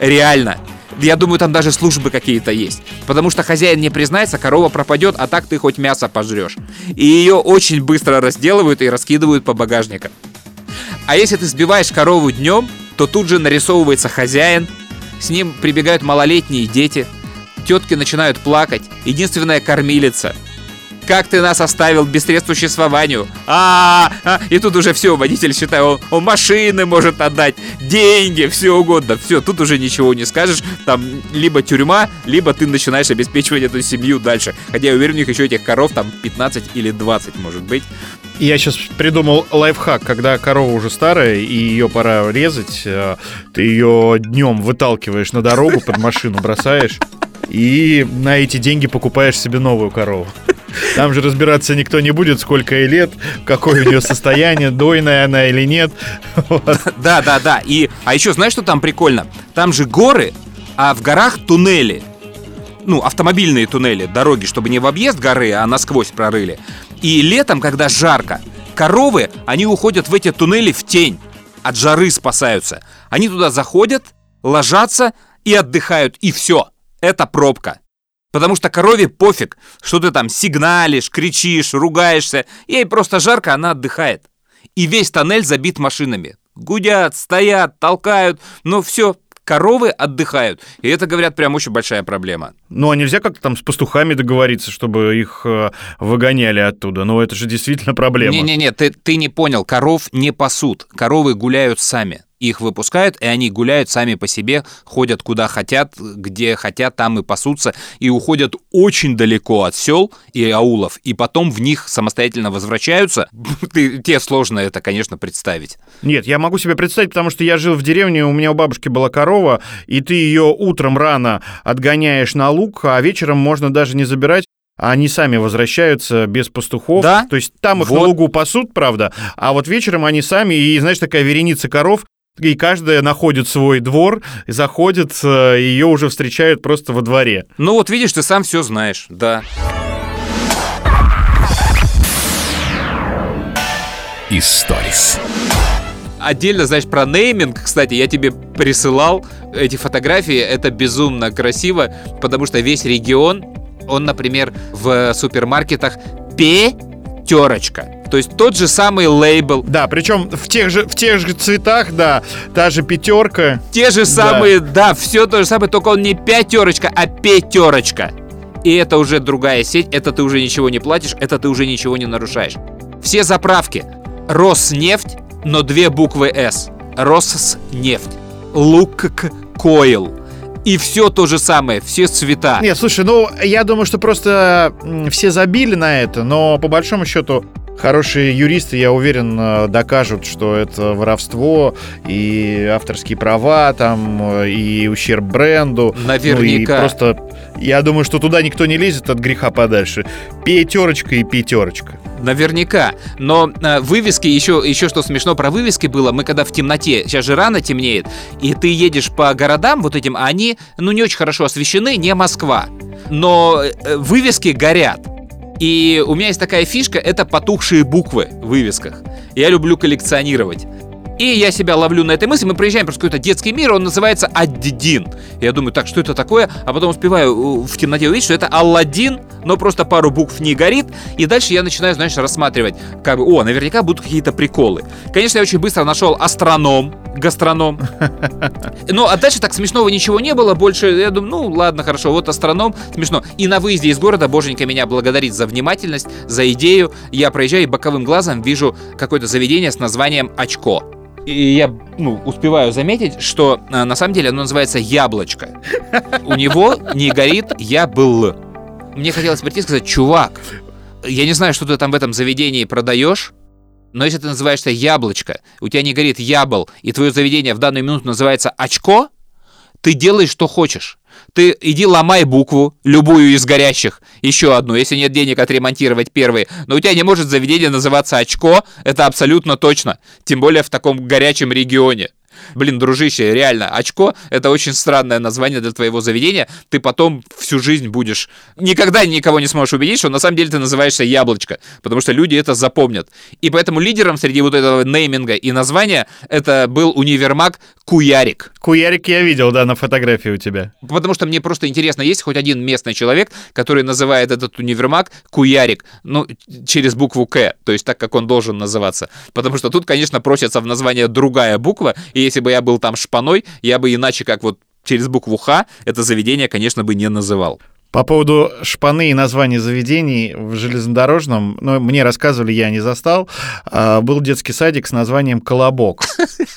Реально. Я думаю, там даже службы какие-то есть. Потому что хозяин не признается, корова пропадет, а так ты хоть мясо пожрешь. И ее очень быстро разделывают и раскидывают по багажникам. А если ты сбиваешь корову днем, то тут же нарисовывается хозяин, с ним прибегают малолетние дети – Тетки начинают плакать. Единственная кормилица. Как ты нас оставил без средств существованию? А, -а, -а, и тут уже все, водитель считает, он, он машины может отдать, деньги, все угодно. Все, тут уже ничего не скажешь. Там либо тюрьма, либо ты начинаешь обеспечивать эту семью дальше. Хотя я уверен, у них еще этих коров там 15 или 20 может быть. Я сейчас придумал лайфхак, когда корова уже старая и ее пора резать, э, ты ее днем выталкиваешь на дорогу под машину, бросаешь и на эти деньги покупаешь себе новую корову. Там же разбираться никто не будет, сколько ей лет, какое у нее состояние, дойная она или нет. Да, да, да. И, а еще знаешь, что там прикольно? Там же горы, а в горах туннели. Ну, автомобильные туннели, дороги, чтобы не в объезд горы, а насквозь прорыли. И летом, когда жарко, коровы, они уходят в эти туннели в тень. От жары спасаются. Они туда заходят, ложатся и отдыхают, и все это пробка. Потому что корове пофиг, что ты там сигналишь, кричишь, ругаешься. Ей просто жарко, она отдыхает. И весь тоннель забит машинами. Гудят, стоят, толкают. Но все, коровы отдыхают. И это, говорят, прям очень большая проблема. Ну, а нельзя как-то там с пастухами договориться, чтобы их э, выгоняли оттуда? Ну, это же действительно проблема. Не-не-не, ты, ты не понял. Коров не пасут. Коровы гуляют сами их выпускают, и они гуляют сами по себе, ходят куда хотят, где хотят, там и пасутся, и уходят очень далеко от сел и аулов, и потом в них самостоятельно возвращаются. Тебе сложно это, конечно, представить. Нет, я могу себе представить, потому что я жил в деревне, у меня у бабушки была корова, и ты ее утром рано отгоняешь на луг, а вечером можно даже не забирать, они сами возвращаются без пастухов. Да? То есть там их вот. на лугу пасут, правда, а вот вечером они сами, и, знаешь, такая вереница коров, и каждая находит свой двор, заходит, э, ее уже встречают просто во дворе. Ну вот видишь, ты сам все знаешь, да. Историс. Отдельно, знаешь, про нейминг, кстати, я тебе присылал эти фотографии, это безумно красиво, потому что весь регион, он, например, в супермаркетах пятерочка. То есть тот же самый лейбл. Да, причем в тех же, в тех же цветах, да, та же пятерка. Те же самые, да, да все то же самое, только он не пятерочка, а пятерочка. И это уже другая сеть, это ты уже ничего не платишь, это ты уже ничего не нарушаешь. Все заправки. Роснефть, но две буквы С. Роснефть. Луккойл. И все то же самое, все цвета. Нет, слушай, ну, я думаю, что просто все забили на это, но по большому счету Хорошие юристы, я уверен, э, докажут, что это воровство и авторские права, там, э, и ущерб бренду. Наверняка. Ну, и просто, я думаю, что туда никто не лезет от греха подальше. Пятерочка и пятерочка. Наверняка. Но э, вывески, еще, еще что смешно про вывески было, мы когда в темноте, сейчас же рано темнеет, и ты едешь по городам вот этим, они, ну, не очень хорошо освещены, не Москва. Но э, вывески горят. И у меня есть такая фишка, это потухшие буквы в вывесках. Я люблю коллекционировать. И я себя ловлю на этой мысли. Мы приезжаем просто какой-то детский мир, он называется Аддин. Я думаю, так, что это такое? А потом успеваю в темноте увидеть, что это Алладин, но просто пару букв не горит. И дальше я начинаю, знаешь, рассматривать, как бы, о, наверняка будут какие-то приколы. Конечно, я очень быстро нашел астроном, гастроном. Ну, а дальше так смешного ничего не было. Больше, я думаю, ну, ладно, хорошо, вот астроном, смешно. И на выезде из города боженька меня благодарит за внимательность, за идею. Я проезжаю и боковым глазом вижу какое-то заведение с названием «Очко» и я ну, успеваю заметить, что а, на самом деле оно называется яблочко. У него не горит я был. Мне хотелось прийти и сказать, чувак, я не знаю, что ты там в этом заведении продаешь, но если ты называешься яблочко, у тебя не горит ябл, и твое заведение в данную минуту называется очко, ты делаешь, что хочешь. Ты иди ломай букву, любую из горящих, еще одну, если нет денег отремонтировать первые. Но у тебя не может заведение называться очко, это абсолютно точно. Тем более в таком горячем регионе. Блин, дружище, реально, очко — это очень странное название для твоего заведения. Ты потом всю жизнь будешь... Никогда никого не сможешь убедить, что на самом деле ты называешься яблочко, потому что люди это запомнят. И поэтому лидером среди вот этого нейминга и названия это был универмаг Куярик. Куярик я видел, да, на фотографии у тебя. Потому что мне просто интересно, есть хоть один местный человек, который называет этот универмаг Куярик, ну, через букву К, то есть так, как он должен называться. Потому что тут, конечно, просится в название другая буква, и если бы я был там шпаной, я бы иначе, как вот через букву Х, это заведение, конечно, бы не называл. По поводу шпаны и названий заведений в железнодорожном, ну, мне рассказывали, я не застал, а, был детский садик с названием «Колобок».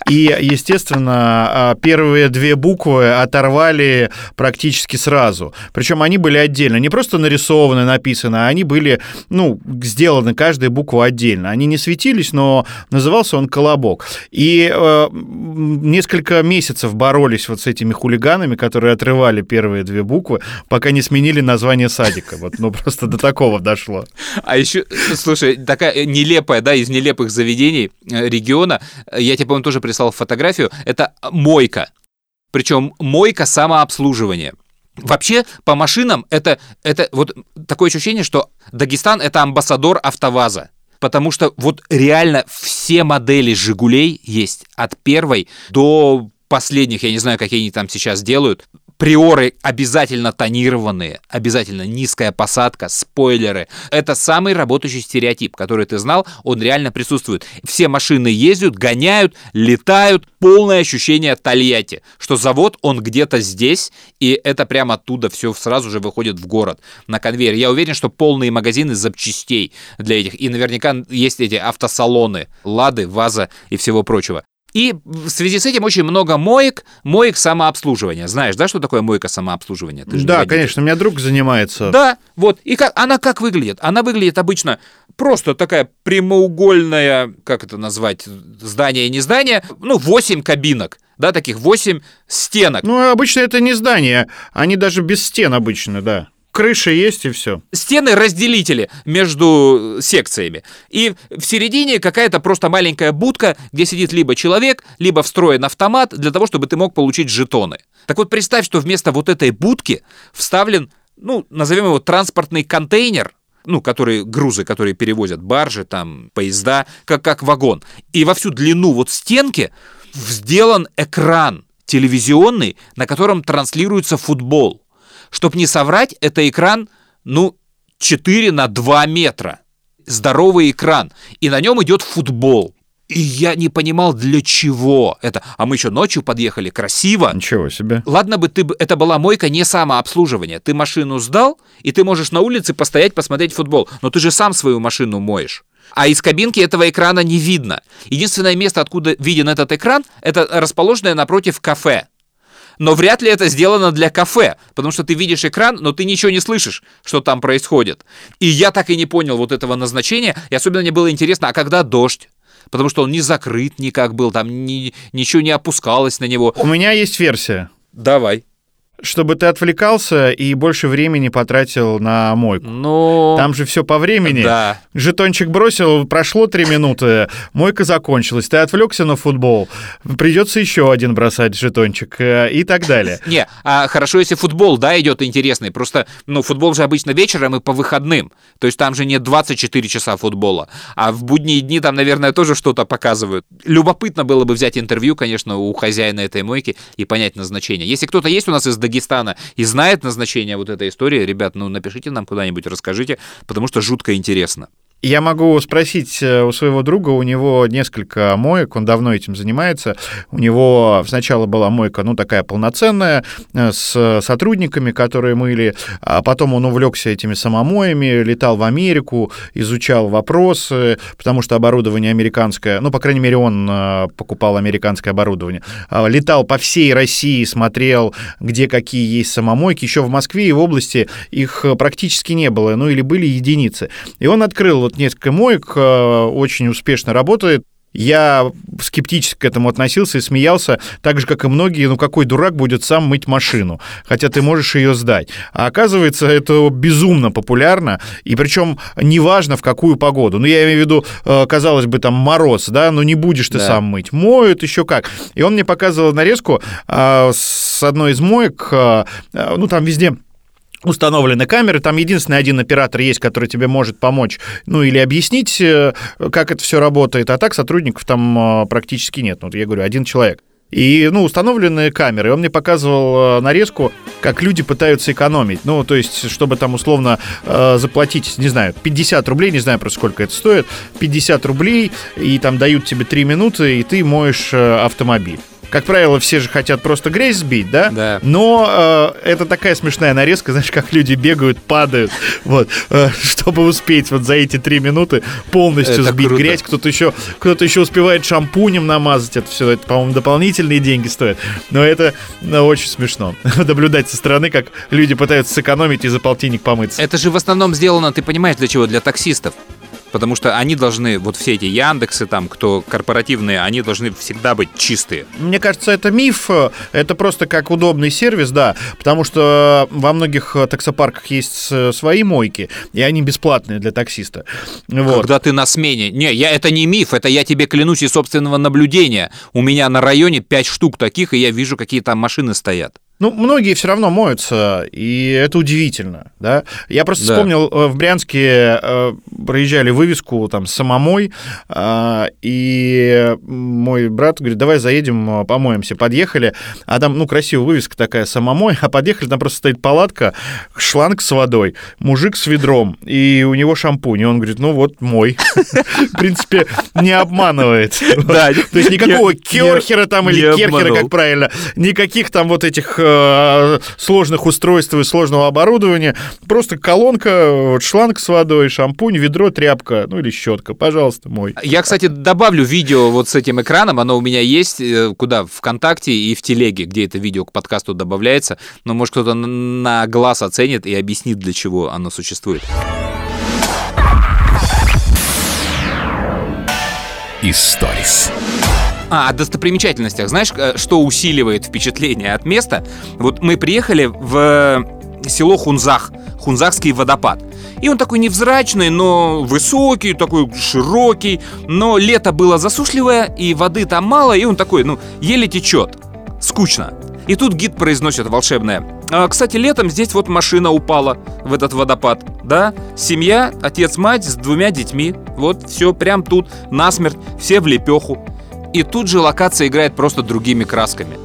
И, естественно, а, первые две буквы оторвали практически сразу. Причем они были отдельно, не просто нарисованы, написаны, а они были, ну, сделаны, каждая буква отдельно. Они не светились, но назывался он «Колобок». И э, несколько месяцев боролись вот с этими хулиганами, которые отрывали первые две буквы, пока не сменили изменили название садика. Вот, ну, просто до такого дошло. А еще, слушай, такая нелепая, да, из нелепых заведений э, региона, я тебе, по-моему, тоже прислал фотографию, это мойка. Причем мойка самообслуживания. Вообще, по машинам это, это вот такое ощущение, что Дагестан — это амбассадор АвтоВАЗа. Потому что вот реально все модели «Жигулей» есть от первой до последних, я не знаю, какие они там сейчас делают, Приоры обязательно тонированные, обязательно низкая посадка, спойлеры. Это самый работающий стереотип, который ты знал, он реально присутствует. Все машины ездят, гоняют, летают, полное ощущение Тольятти, что завод, он где-то здесь, и это прямо оттуда все сразу же выходит в город на конвейер. Я уверен, что полные магазины запчастей для этих, и наверняка есть эти автосалоны, Лады, Ваза и всего прочего. И в связи с этим очень много моек, моек самообслуживания. Знаешь, да, что такое мойка самообслуживания? Ты да, конечно, у меня друг занимается. Да, вот. И как, она как выглядит? Она выглядит обычно просто такая прямоугольная, как это назвать, здание, не здание, ну, 8 кабинок да, таких 8 стенок. Ну, обычно это не здание, они даже без стен обычно, да. Крыша есть и все. Стены разделители между секциями. И в середине какая-то просто маленькая будка, где сидит либо человек, либо встроен автомат для того, чтобы ты мог получить жетоны. Так вот представь, что вместо вот этой будки вставлен, ну, назовем его транспортный контейнер, ну, которые грузы, которые перевозят баржи, там, поезда, как, как вагон. И во всю длину вот стенки сделан экран телевизионный, на котором транслируется футбол. Чтобы не соврать, это экран, ну, 4 на 2 метра. Здоровый экран. И на нем идет футбол. И я не понимал, для чего это. А мы еще ночью подъехали, красиво. Ничего себе. Ладно бы ты, это была мойка не самообслуживание. Ты машину сдал, и ты можешь на улице постоять, посмотреть футбол. Но ты же сам свою машину моешь. А из кабинки этого экрана не видно. Единственное место, откуда виден этот экран, это расположенное напротив кафе. Но вряд ли это сделано для кафе, потому что ты видишь экран, но ты ничего не слышишь, что там происходит. И я так и не понял вот этого назначения, и особенно мне было интересно, а когда дождь? Потому что он не закрыт никак был, там ни, ничего не опускалось на него. У меня есть версия. Давай. Чтобы ты отвлекался и больше времени потратил на мойку. Ну... Там же все по времени. Да. Жетончик бросил, прошло три минуты, мойка закончилась, ты отвлекся на футбол, придется еще один бросать жетончик э, и так далее. Не, а хорошо, если футбол, да, идет интересный. Просто, ну, футбол же обычно вечером и по выходным. То есть там же не 24 часа футбола. А в будние дни там, наверное, тоже что-то показывают. Любопытно было бы взять интервью, конечно, у хозяина этой мойки и понять назначение. Если кто-то есть у нас из Дагестана и знает назначение вот этой истории, ребят, ну, напишите нам куда-нибудь, расскажите, потому что жутко интересно. Я могу спросить э, у своего друга, у него несколько моек, он давно этим занимается. У него сначала была мойка, ну, такая полноценная, э, с сотрудниками, которые мыли, а потом он увлекся этими самомоями, летал в Америку, изучал вопросы, потому что оборудование американское, ну, по крайней мере, он э, покупал американское оборудование, а, летал по всей России, смотрел, где какие есть самомойки. Еще в Москве и в области их практически не было, ну, или были единицы. И он открыл вот несколько моек, э, очень успешно работает. Я скептически к этому относился и смеялся, так же, как и многие, ну какой дурак будет сам мыть машину, хотя ты можешь ее сдать. А оказывается, это безумно популярно, и причем неважно в какую погоду. Ну, я имею в виду, э, казалось бы, там мороз, да, но не будешь ты Да. сам мыть. Моют еще как. И он мне показывал нарезку э, с одной из моек, ну, там везде установлены камеры, там единственный один оператор есть, который тебе может помочь, ну, или объяснить, э, как это все работает, а так сотрудников там э, практически нет. Ну, вот я говорю, один человек. И, ну, установлены камеры. Он мне показывал э, нарезку, как люди пытаются экономить. Ну, то есть, чтобы там условно э, заплатить, не знаю, 50 рублей, не знаю просто сколько это стоит, 50 рублей, и там дают тебе 3 минуты, и ты моешь автомобиль. Как правило, все же хотят просто грязь сбить, да? Да. Но э, это такая смешная нарезка, знаешь, как люди бегают, падают, вот, э, чтобы успеть вот за эти три минуты полностью Это сбить круто. грязь. Кто-то еще, кто-то еще успевает шампунем намазать это все. Это, по-моему, дополнительные деньги стоят. Но это ну, очень смешно. Наблюдать со стороны, как люди пытаются сэкономить и за полтинник помыться. Это же в основном сделано, ты понимаешь, для чего? Для таксистов. Потому что они должны, вот все эти Яндексы, там, кто корпоративные, они должны всегда быть чистые. Мне кажется, это миф, это просто как удобный сервис, да, потому что во многих э, таксопарках есть свои мойки, и они бесплатные для таксиста. Вот. Когда ты на смене. Не, я, это не миф, это я тебе клянусь из собственного наблюдения. У меня на районе 5 штук таких, и я вижу, какие там машины стоят. Ну, многие все равно моются, и это удивительно, да. Я просто Да. вспомнил, э, в Брянске э, проезжали вывеску там самомой, э, и мой брат говорит, давай заедем, помоемся. Подъехали, а там, ну, красивая вывеска такая, самомой, а подъехали, там просто стоит палатка, шланг с водой, мужик с ведром, и у него шампунь, и он говорит, ну вот мой. В принципе, не обманывает. Да, То есть никакого керхера там или керхера, как правильно, никаких там вот этих э, сложных устройств и сложного оборудования. Просто колонка, вот шланг с водой, шампунь, ведро, тряпка, ну или щетка. Пожалуйста, мой. Я, кстати, добавлю видео вот с этим экраном, оно у меня есть, э, куда? ВКонтакте и в Телеге, где это видео к подкасту добавляется. Но, может, кто-то на глаз оценит и объяснит, для чего оно существует. Историс. А, о достопримечательностях. Знаешь, э, что усиливает впечатление от места? Вот мы приехали в село Хунзах, Хунзахский водопад. И он такой невзрачный, но высокий, такой широкий. Но лето было засушливое, и воды там мало, и он такой, ну, еле течет. Скучно. И тут гид произносит волшебное. «А, кстати, летом здесь вот машина упала в этот водопад. Да, семья, отец, мать с двумя детьми. Вот, все прям тут, насмерть, все в лепеху. И тут же локация играет просто другими красками.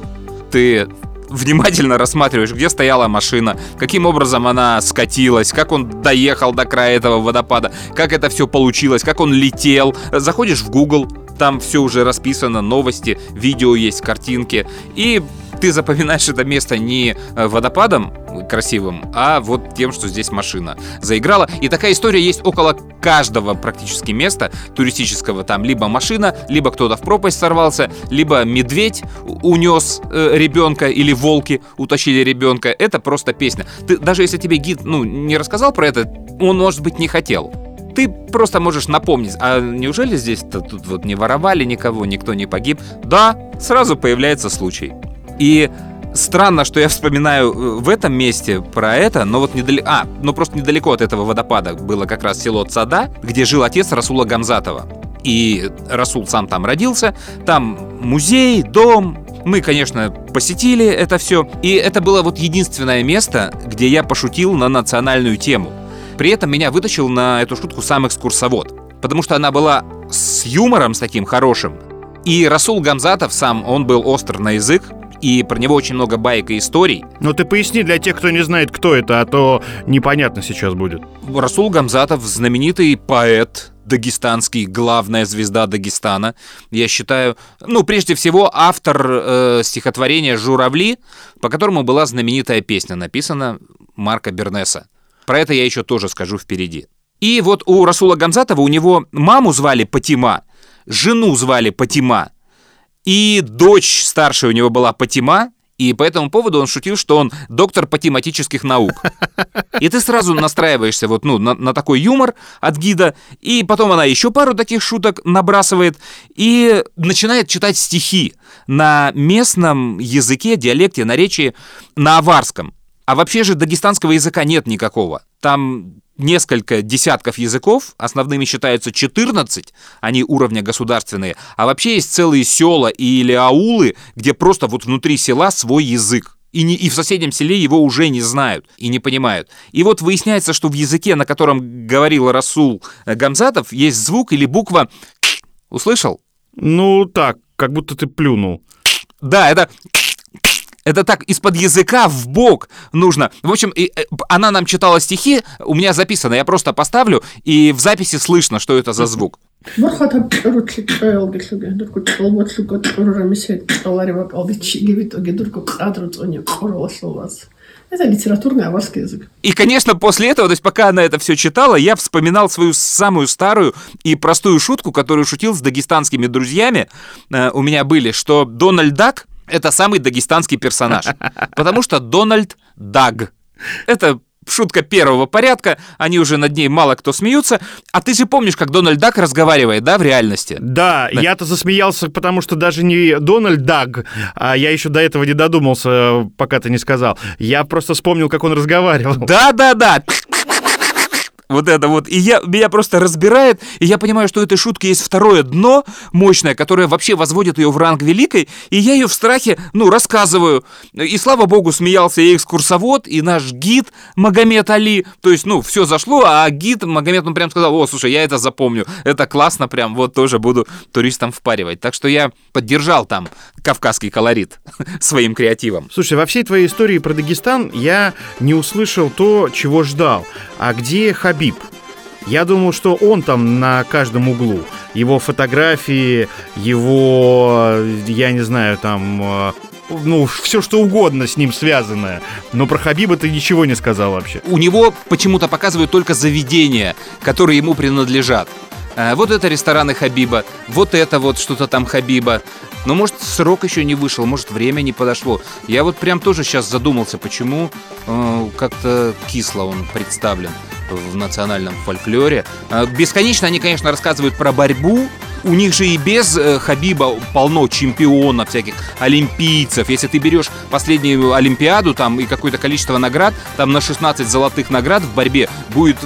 Ты внимательно рассматриваешь, где стояла машина, каким образом она скатилась, как он доехал до края этого водопада, как это все получилось, как он летел. Заходишь в Google, там все уже расписано, новости, видео есть, картинки. И ты запоминаешь это место не э, водопадом красивым, а вот тем, что здесь машина заиграла. И такая история есть около каждого практически места туристического. Там либо машина, либо кто-то в пропасть сорвался, либо медведь унес э, ребенка или волки утащили ребенка. Это просто песня. Ты, даже если тебе гид ну, не рассказал про это, он, может быть, не хотел ты просто можешь напомнить, а неужели здесь-то тут вот не воровали никого, никто не погиб? Да, сразу появляется случай. И странно, что я вспоминаю э, в этом месте про это, но вот недалеко... А, ну просто недалеко от этого водопада было как раз село Цада, где жил отец Расула Гамзатова. И Расул сам там родился. Там музей, дом, мы, конечно, посетили это все, и это было вот единственное место, где я пошутил на национальную тему. При этом меня вытащил на эту шутку сам экскурсовод, потому что она была с юмором, с таким хорошим. И Расул Гамзатов сам, он был остр на язык, и про него очень много баек и историй. Ну ты поясни для тех, кто не знает, кто это, а то непонятно сейчас будет. Расул Гамзатов знаменитый поэт, дагестанский, главная звезда Дагестана. Я считаю, ну, прежде всего, автор э, стихотворения «Журавли», по которому была знаменитая песня, написана Марка Бернеса. Про это я еще тоже скажу впереди. И вот у Расула Гамзатова у него маму звали Патима, жену звали Патима, и дочь старшая у него была Патима, и по этому поводу он шутил, что он доктор патематических наук. И ты сразу настраиваешься вот, ну, на, на такой юмор от гида, и потом она еще пару таких шуток набрасывает и начинает читать стихи на местном языке, диалекте, наречии, на аварском. А вообще же дагестанского языка нет никакого. Там несколько десятков языков, основными считаются 14, они уровня государственные, а вообще есть целые села или аулы, где просто вот внутри села свой язык. И, не, и в соседнем селе его уже не знают и не понимают. И вот выясняется, что в языке, на котором говорил Расул Гамзатов, есть звук или буква Услышал? Ну так, как будто ты плюнул. Да, это это так из-под языка в бок нужно. В общем, и, э, она нам читала стихи, у меня записано, я просто поставлю, и в записи слышно, что это за звук. Это литературный аварский язык. И, конечно, после этого, то есть пока она это все читала, я вспоминал свою самую старую и простую шутку, которую шутил с дагестанскими друзьями. Э, у меня были, что Дональд Дак это самый дагестанский персонаж. Потому что Дональд Даг. Это шутка первого порядка, они уже над ней мало кто смеются. А ты же помнишь, как Дональд Дак разговаривает, да, в реальности? Да, да. я-то засмеялся, потому что даже не Дональд Даг, а я еще до этого не додумался, пока ты не сказал. Я просто вспомнил, как он разговаривал. Да-да-да вот это вот. И я, меня просто разбирает, и я понимаю, что у этой шутки есть второе дно мощное, которое вообще возводит ее в ранг великой, и я ее в страхе, ну, рассказываю. И слава богу, смеялся и экскурсовод, и наш гид Магомед Али. То есть, ну, все зашло, а гид Магомед, он прям сказал, о, слушай, я это запомню, это классно прям, вот тоже буду туристам впаривать. Так что я поддержал там кавказский колорит своим креативом. Слушай, во всей твоей истории про Дагестан я не услышал то, чего ждал. А где Хабиб? Я думал, что он там на каждом углу. Его фотографии, его, я не знаю, там, э, ну, все что угодно с ним связанное. Но про Хабиба ты ничего не сказал вообще. У него почему-то показывают только заведения, которые ему принадлежат. Э, вот это рестораны Хабиба, вот это вот что-то там Хабиба. Но может срок еще не вышел, может время не подошло. Я вот прям тоже сейчас задумался, почему э, как-то кисло он представлен в национальном фольклоре. Э, бесконечно они, конечно, рассказывают про борьбу. У них же и без э, Хабиба полно чемпионов всяких, олимпийцев. Если ты берешь последнюю Олимпиаду там и какое-то количество наград, там на 16 золотых наград в борьбе будет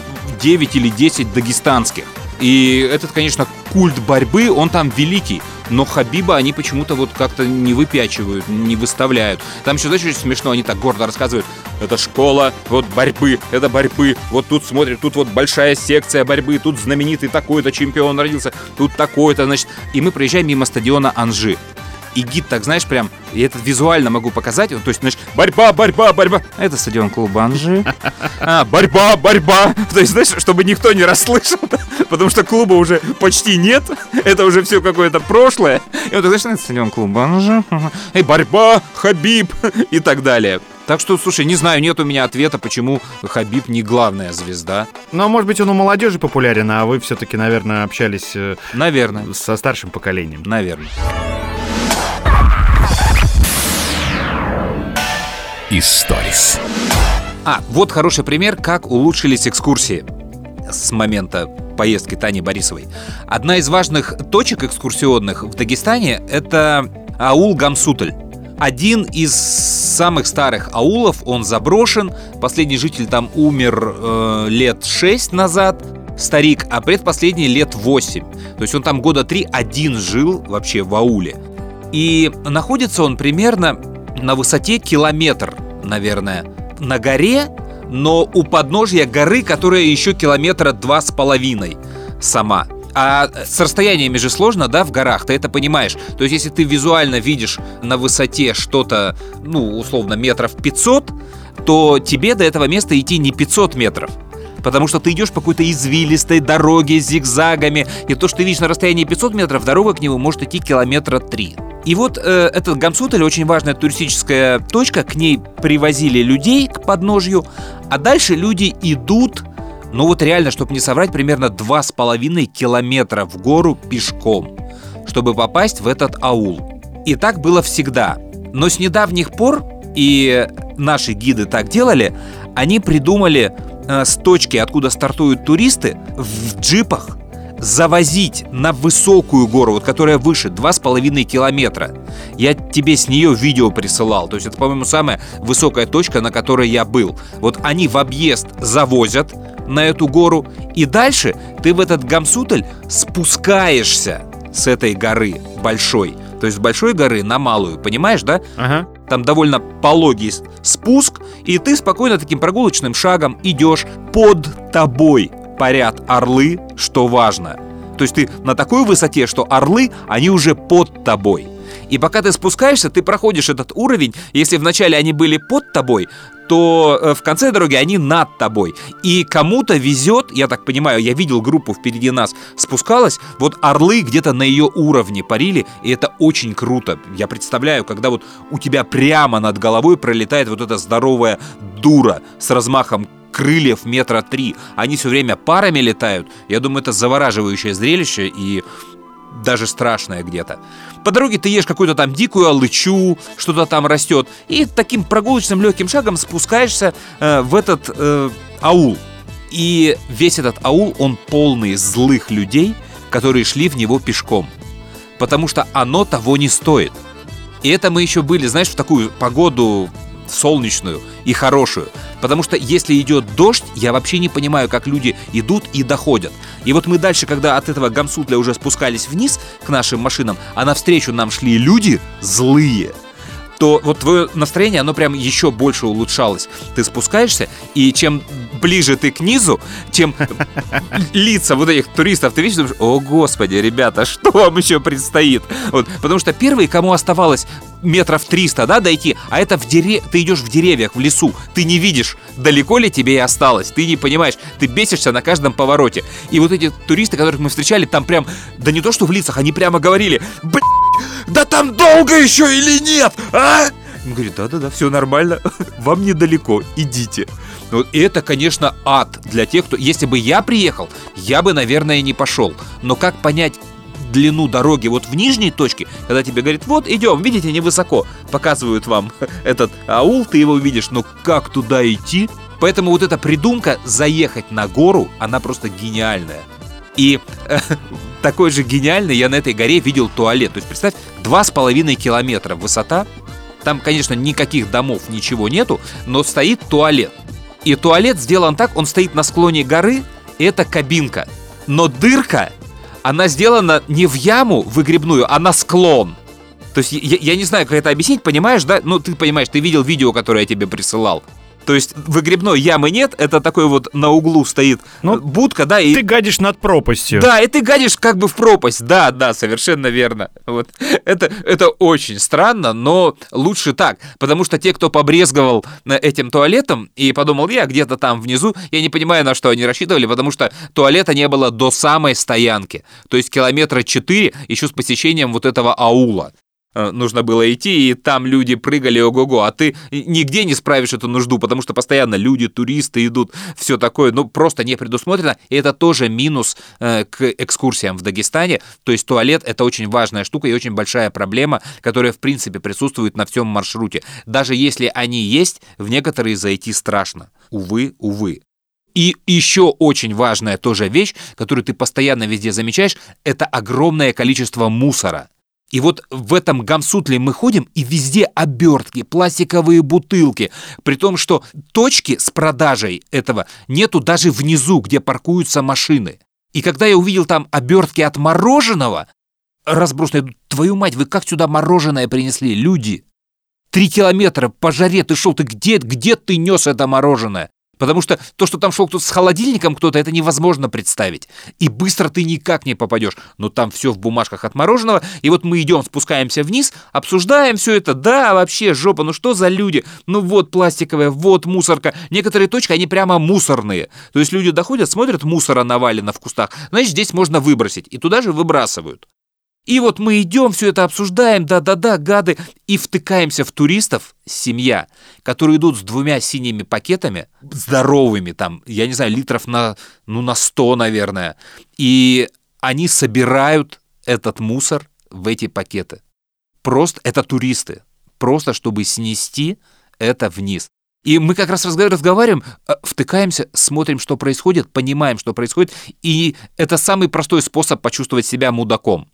9 или 10 дагестанских. И этот, конечно, культ борьбы, он там великий. Но Хабиба они почему-то вот как-то не выпячивают, не выставляют. Там еще, знаешь, очень смешно, они так гордо рассказывают. Это школа вот борьбы, это борьбы. Вот тут смотрят, тут вот большая секция борьбы, тут знаменитый такой-то чемпион родился, тут такой-то, значит. И мы проезжаем мимо стадиона Анжи. И гид так, знаешь, прям Я это визуально могу показать. То есть, знаешь, борьба, борьба, борьба. Это стадион клуба Анжи. А, борьба, борьба. То есть, знаешь, чтобы никто не расслышал, потому что клуба уже почти нет. Это уже все какое-то прошлое. И вот, знаешь, это стадион клуба Анжи. Эй, борьба, Хабиб и так далее. Так что, слушай, не знаю, нет у меня ответа, почему Хабиб не главная звезда. Ну, а может быть, он у молодежи популярен, а вы все-таки, наверное, общались э, Наверное. со старшим поколением. Наверное. Историс. А, вот хороший пример, как улучшились экскурсии с момента поездки Тани Борисовой. Одна из важных точек экскурсионных в Дагестане — это аул Гамсутль. Один из самых старых аулов, он заброшен. Последний житель там умер э, лет 6 назад, старик, а предпоследний лет 8. То есть он там года 3 один жил вообще в ауле. И находится он примерно на высоте километр, наверное, на горе, но у подножья горы, которая еще километра два с половиной сама. А с расстояниями же сложно, да, в горах, ты это понимаешь. То есть, если ты визуально видишь на высоте что-то, ну, условно, метров 500, то тебе до этого места идти не 500 метров. Потому что ты идешь по какой-то извилистой дороге с зигзагами, и то, что ты видишь на расстоянии 500 метров, дорога к нему может идти километра 3. И вот э, этот Гамсутель очень важная туристическая точка, к ней привозили людей к подножью, а дальше люди идут, ну вот реально, чтобы не соврать, примерно 2,5 километра в гору пешком, чтобы попасть в этот аул. И так было всегда. Но с недавних пор, и наши гиды так делали, они придумали с точки, откуда стартуют туристы, в джипах завозить на высокую гору, вот которая выше 2,5 километра. Я тебе с нее видео присылал. То есть это, по-моему, самая высокая точка, на которой я был. Вот они в объезд завозят на эту гору, и дальше ты в этот Гамсутль спускаешься с этой горы большой. То есть с большой горы на малую, понимаешь, да? Ага. Там довольно пологий спуск, и ты спокойно таким прогулочным шагом идешь под тобой парят орлы, что важно. То есть ты на такой высоте, что орлы, они уже под тобой. И пока ты спускаешься, ты проходишь этот уровень. Если вначале они были под тобой, то э, в конце дороги они над тобой. И кому-то везет, я так понимаю, я видел группу впереди нас спускалась, вот орлы где-то на ее уровне парили, и это очень круто. Я представляю, когда вот у тебя прямо над головой пролетает вот эта здоровая дура с размахом крыльев метра три. Они все время парами летают. Я думаю, это завораживающее зрелище и даже страшное где-то. По дороге ты ешь какую-то там дикую алычу, что-то там растет, и таким прогулочным легким шагом спускаешься э, в этот э, аул. И весь этот аул, он полный злых людей, которые шли в него пешком. Потому что оно того не стоит. И это мы еще были, знаешь, в такую погоду солнечную и хорошую. Потому что если идет дождь, я вообще не понимаю, как люди идут и доходят. И вот мы дальше, когда от этого Гамсутля уже спускались вниз к нашим машинам, а навстречу нам шли люди злые то вот твое настроение, оно прям еще больше улучшалось. Ты спускаешься, и чем ближе ты к низу, тем лица вот этих туристов ты видишь, думаешь, о господи, ребята, что вам еще предстоит? Вот, потому что первые, кому оставалось метров 300, да, дойти, а это в дере... ты идешь в деревьях, в лесу, ты не видишь, далеко ли тебе и осталось, ты не понимаешь, ты бесишься на каждом повороте. И вот эти туристы, которых мы встречали, там прям, да не то что в лицах, они прямо говорили, блядь, да там долго еще или нет, а? Он говорит, да-да-да, все нормально, вам недалеко, идите. Вот, и это, конечно, ад для тех, кто... Если бы я приехал, я бы, наверное, не пошел. Но как понять длину дороги вот в нижней точке, когда тебе говорят, вот, идем, видите, невысоко, показывают вам этот аул, ты его видишь, но как туда идти? Поэтому вот эта придумка заехать на гору, она просто гениальная. И э, такой же гениальный я на этой горе видел туалет. То есть представь, два с половиной километра высота. Там, конечно, никаких домов, ничего нету, но стоит туалет. И туалет сделан так, он стоит на склоне горы, это кабинка. Но дырка, она сделана не в яму выгребную, а на склон. То есть я, я не знаю, как это объяснить, понимаешь, да? Ну, ты понимаешь, ты видел видео, которое я тебе присылал. То есть выгребной ямы нет, это такой вот на углу стоит Ну, э, будка, да, и... Ты гадишь над пропастью. Да, и ты гадишь как бы в пропасть. Да, да, совершенно верно. Вот. Это, это очень странно, но лучше так. Потому что те, кто побрезговал э, этим туалетом и подумал, я где-то там внизу, я не понимаю, на что они рассчитывали, потому что туалета не было до самой стоянки. То есть километра 4 еще с посещением вот этого аула. Э, Нужно было идти, и там люди прыгали, ого-го, а ты нигде не справишь эту нужду, потому что постоянно люди, туристы идут, все такое, ну, просто не предусмотрено, и это тоже минус э, к экскурсиям в Дагестане, то есть туалет — это очень важная штука и очень большая проблема, которая, в принципе, присутствует на всем маршруте. Даже если они есть, в некоторые зайти страшно. Увы, увы. И еще очень важная тоже вещь, которую ты постоянно везде замечаешь, это огромное количество мусора. И вот в этом гамсутле мы ходим, и везде обертки, пластиковые бутылки. При том, что точки с продажей этого нету даже внизу, где паркуются машины. И когда я увидел там обертки от мороженого, разбросанные, твою мать, вы как сюда мороженое принесли, люди? Три километра по жаре ты шел, ты где, где ты нес это мороженое? Потому что то, что там шел кто-то с холодильником кто-то, это невозможно представить. И быстро ты никак не попадешь. Но там все в бумажках от мороженого. И вот мы идем, спускаемся вниз, обсуждаем все это. Да, вообще жопа, ну что за люди? Ну вот пластиковая, вот мусорка. Некоторые точки, они прямо мусорные. То есть люди доходят, смотрят, мусора навалено в кустах. Значит, здесь можно выбросить. И туда же выбрасывают. И вот мы идем, все это обсуждаем, да-да-да, гады, и втыкаемся в туристов, семья, которые идут с двумя синими пакетами, здоровыми, там, я не знаю, литров на, ну, на 100, наверное, и они собирают этот мусор в эти пакеты. Просто это туристы, просто чтобы снести это вниз. И мы как раз разговариваем, э, втыкаемся, смотрим, что происходит, понимаем, что происходит, и это самый простой способ почувствовать себя мудаком.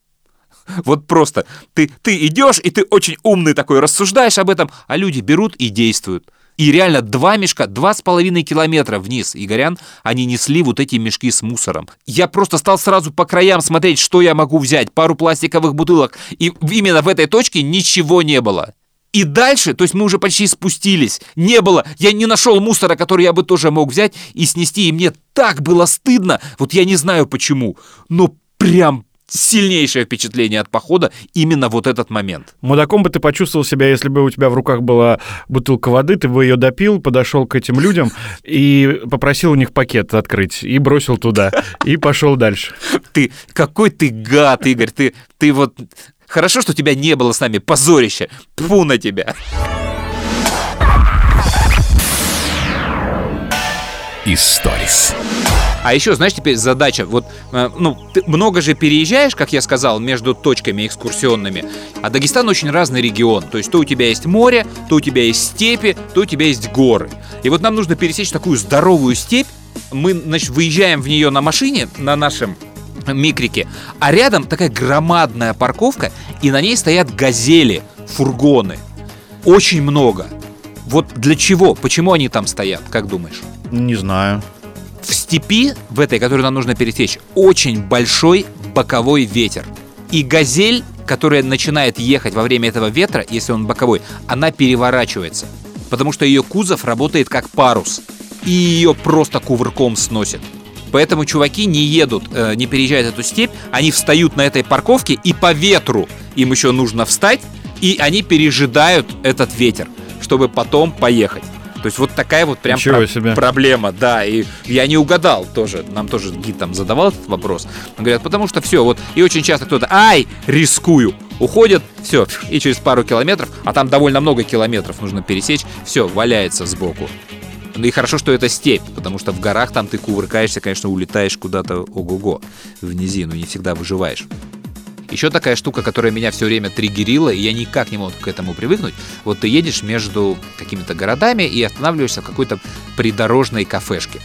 Вот просто ты, ты идешь, и ты очень умный такой, рассуждаешь об этом, а люди берут и действуют. И реально два мешка, два с половиной километра вниз, Игорян, они несли вот эти мешки с мусором. Я просто стал сразу по краям смотреть, что я могу взять, пару пластиковых бутылок, и именно в этой точке ничего не было. И дальше, то есть мы уже почти спустились, не было, я не нашел мусора, который я бы тоже мог взять и снести, и мне так было стыдно, вот я не знаю почему, но прям сильнейшее впечатление от похода именно вот этот момент. Мудаком бы ты почувствовал себя, если бы у тебя в руках была бутылка воды, ты бы ее допил, подошел к этим людям и попросил у них пакет открыть и бросил туда и пошел дальше. Ты какой ты гад, Игорь, ты ты вот хорошо, что тебя не было с нами, позорище, Фу на тебя. Историс. А еще, знаешь, теперь задача, вот, э, ну, ты много же переезжаешь, как я сказал, между точками экскурсионными, а Дагестан очень разный регион, то есть то у тебя есть море, то у тебя есть степи, то у тебя есть горы. И вот нам нужно пересечь такую здоровую степь, мы, значит, выезжаем в нее на машине, на нашем микрике, а рядом такая громадная парковка, и на ней стоят газели, фургоны. Очень много. Вот для чего? Почему они там стоят, как думаешь? Не знаю. В степи, в этой, которую нам нужно пересечь, очень большой боковой ветер. И газель, которая начинает ехать во время этого ветра, если он боковой, она переворачивается. Потому что ее кузов работает как парус. И ее просто кувырком сносит. Поэтому чуваки не едут, э, не переезжают эту степь, они встают на этой парковке и по ветру им еще нужно встать, и они пережидают этот ветер, чтобы потом поехать. То есть вот такая вот прям Ничего про- себе. проблема, да. И я не угадал тоже. Нам тоже гид там задавал этот вопрос. Он говорят, потому что все, вот, и очень часто кто-то, ай, рискую, уходит, все, и через пару километров, а там довольно много километров нужно пересечь, все, валяется сбоку. Ну и хорошо, что это степь, потому что в горах там ты кувыркаешься, конечно, улетаешь куда-то ого-го в низину, не всегда выживаешь. Еще такая штука, которая меня все время триггерила, и я никак не мог к этому привыкнуть. Вот ты едешь между какими-то городами и останавливаешься в какой-то придорожной кафешке.